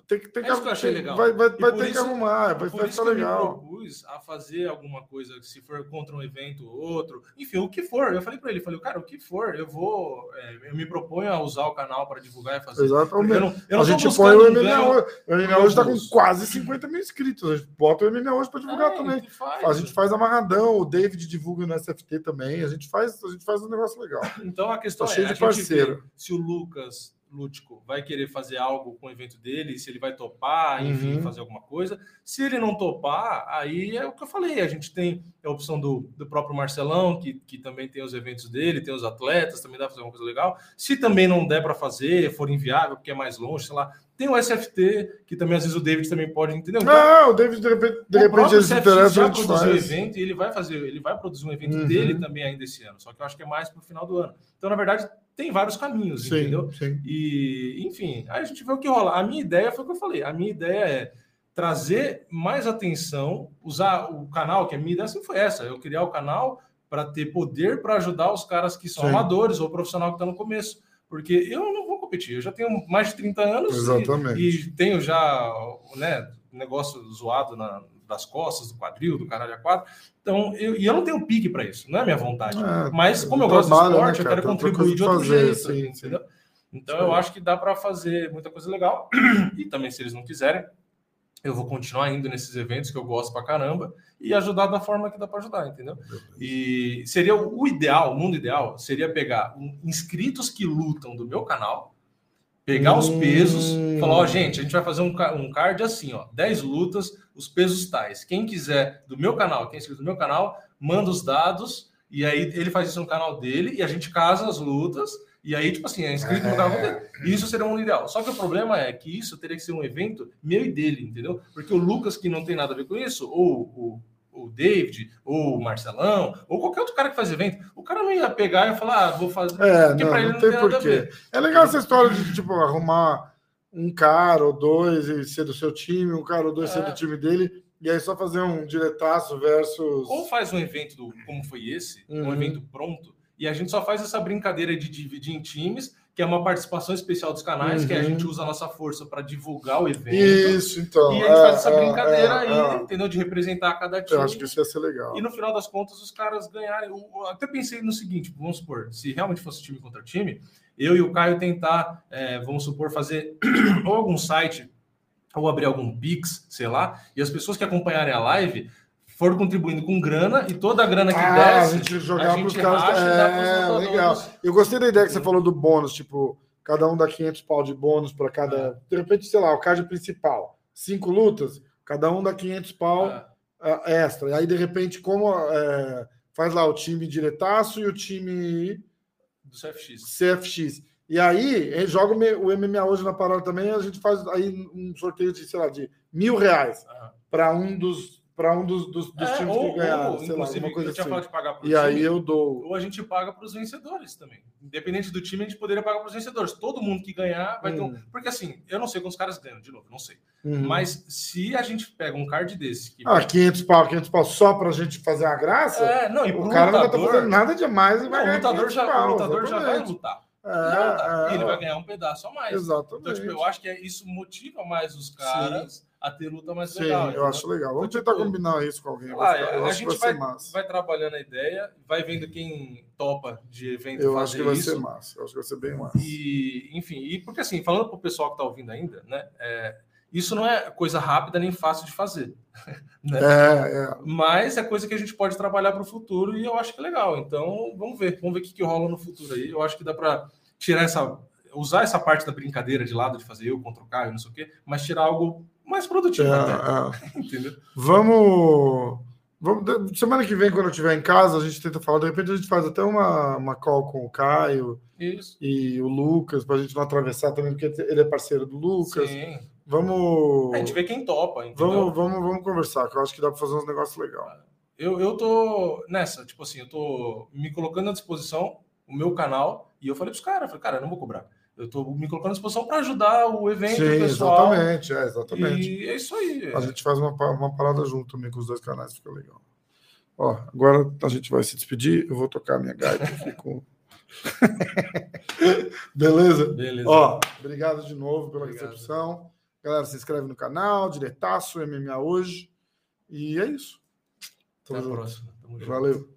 tem que, tem é isso que eu achei legal. Vai, vai, vai ter isso, que arrumar, vai, vai ficar legal. Eu me propus a fazer alguma coisa, se for contra um evento ou outro, enfim, o que for. Eu falei para ele, falei, cara, o que for, eu vou, é, eu me proponho a usar o canal para divulgar e fazer. Exatamente. Eu não, eu não a gente põe o MMA hoje. O MMA hoje está com quase 50 mil inscritos. A gente bota o MMA hoje para divulgar é, também. Faz, a gente faz amarradão, o David divulga no SFT também. A gente faz, a gente faz um negócio legal. Então a questão tá é, cheio de parceiro. se o Lucas Lútico vai querer fazer algo com o evento dele, se ele vai topar, enfim, uhum. fazer alguma coisa. Se ele não topar, aí é o que eu falei. A gente tem a opção do, do próprio Marcelão, que, que também tem os eventos dele, tem os atletas, também dá para fazer uma coisa legal. Se também não der para fazer, for inviável, porque é mais longe, sei lá, tem o SFT, que também às vezes o David também pode, entendeu? Não, o David de repente, de repente ele se interessa, já produziu um evento e ele vai fazer, ele vai produzir um evento uhum. dele também ainda esse ano. Só que eu acho que é mais para o final do ano. Então, na verdade, tem vários caminhos, sim, entendeu? Sim. E, enfim, aí a gente vê o que rola. A minha ideia foi o que eu falei. A minha ideia é trazer mais atenção, usar o canal, que a minha ideia sempre foi essa, eu criar o canal para ter poder para ajudar os caras que são sim. amadores ou profissional que está no começo. Porque eu não vou competir, eu já tenho mais de 30 anos. E, e tenho já né, negócio zoado na, das costas, do quadril, do caralho a quatro. Então, eu, e eu não tenho pique para isso, não é minha vontade. É, Mas, como eu gosto de esporte, né, eu quero contribuir de outro fazer, jeito, sim, entendeu? Sim. Então, eu acho que dá para fazer muita coisa legal. E também, se eles não quiserem, eu vou continuar indo nesses eventos que eu gosto pra caramba e ajudar da forma que dá para ajudar, entendeu? E seria o ideal, o mundo ideal, seria pegar inscritos que lutam do meu canal pegar os pesos, hum. falar, ó, gente, a gente vai fazer um, um card assim, ó, 10 lutas, os pesos tais. Quem quiser do meu canal, quem é inscrito do meu canal, manda os dados, e aí ele faz isso no canal dele, e a gente casa as lutas, e aí, tipo assim, é inscrito no canal dele. Isso seria um ideal. Só que o problema é que isso teria que ser um evento meu e dele, entendeu? Porque o Lucas, que não tem nada a ver com isso, ou o o David, ou o Marcelão, ou qualquer outro cara que faz evento, o cara não ia pegar e falar, ah, vou fazer. É, porque não, ele não, não tem, tem porquê. É legal essa história de tipo, arrumar um cara ou dois e ser do seu time, um cara ou dois é. ser do time dele, e aí só fazer um diretaço versus. Ou faz um evento do, como foi esse, uhum. um evento pronto, e a gente só faz essa brincadeira de dividir em times que é uma participação especial dos canais, uhum. que a uhum. gente usa a nossa força para divulgar o evento. Isso, então. E a gente é, faz essa é, brincadeira é, aí, é. entendeu? De representar cada time. Eu acho que isso ia ser legal. E no final das contas, os caras ganharem. Eu até pensei no seguinte: vamos supor, se realmente fosse time contra time, eu e o Caio tentar, é, vamos supor, fazer ou algum site, ou abrir algum Pix, sei lá, e as pessoas que acompanharem a live for contribuindo com grana e toda a grana que ah, desce, a gente jogar para os caras. É, legal. Eu gostei da ideia que você falou do bônus, tipo, cada um dá 500 pau de bônus para cada. É. De repente, sei lá, o card principal, cinco lutas, cada um dá 500 pau é. extra. E aí, de repente, como é, faz lá o time diretaço e o time do CFX. CFX. E aí, joga o MMA hoje na parada também, a gente faz aí um sorteio de, sei lá, de mil reais para um dos para um dos, dos, dos É, times ou, que ganhar, ou, sei lá, inclusive, alguma coisa eu tinha assim. de pagar pro E aí time, eu dou. ou a gente paga para os vencedores também. Independente do time, a gente poderia pagar para os vencedores. Todo mundo que ganhar vai ter um. Hum. Porque assim, eu não sei quantos caras ganham, de novo, não sei. Uhum. Mas se a gente pega um card desse que. Ah, 500 pau, 500 pau só pra gente fazer a graça? é, não, e o cara não tá lutador, fazendo nada demais e não, vai o ganhar lutador, 500 já, pau, o lutador já vai lutar. É, é, ele vai ganhar um pedaço a mais. Exatamente. Então, tipo, eu acho que é- isso motiva mais os caras a ter luta mais Sim, legal. eu acho legal. Vamos Então, tentar tipo, combinar isso com alguém. sei vai ficar- a gente vai vai, ser massa. vai trabalhando a ideia, vai vendo quem topa de evento Eu acho que vai isso. ser massa. Eu acho que vai ser bem massa. E, enfim, e porque assim, falando para o pessoal que está ouvindo ainda, né? é, isso não é coisa rápida nem fácil de fazer. né? É, é. Mas é coisa que a gente pode trabalhar para o futuro e eu acho que é legal. Então, vamos ver, vamos ver o que, que rola no futuro aí. Eu acho que dá para tirar essa. usar essa parte da brincadeira de lado, de fazer eu contra o Caio, não sei o quê, mas tirar algo mais produtivo, até, É, é. entendeu? Vamos. Vamos, semana que vem, quando eu estiver em casa, a gente tenta falar. De repente, a gente faz até uma, uma call com o Caio Isso. e o Lucas, para a gente não atravessar também, porque ele é parceiro do Lucas. Sim. Vamos. A gente vê quem topa, entendeu? Vamos, vamos, vamos conversar, que eu acho que dá para fazer uns negócios legais. Eu, eu tô nessa, tipo assim, eu tô me colocando à disposição, o meu canal, e eu falei pros caras, falei, cara, eu não vou cobrar. Eu tô me colocando à disposição para ajudar o evento, Sim, o pessoal. exatamente, é, exatamente. E é isso aí. A gente faz uma, uma parada junto também com os dois canais, fica legal. Ó, agora a gente vai se despedir, eu vou tocar minha gaita aqui com. Beleza? Beleza. Ó, obrigado de novo pela Obrigado. recepção. Galera, se inscreve no canal, diretaço, MMA hoje. E é isso. Até a Tamo junto. próxima. Tamo junto. Valeu.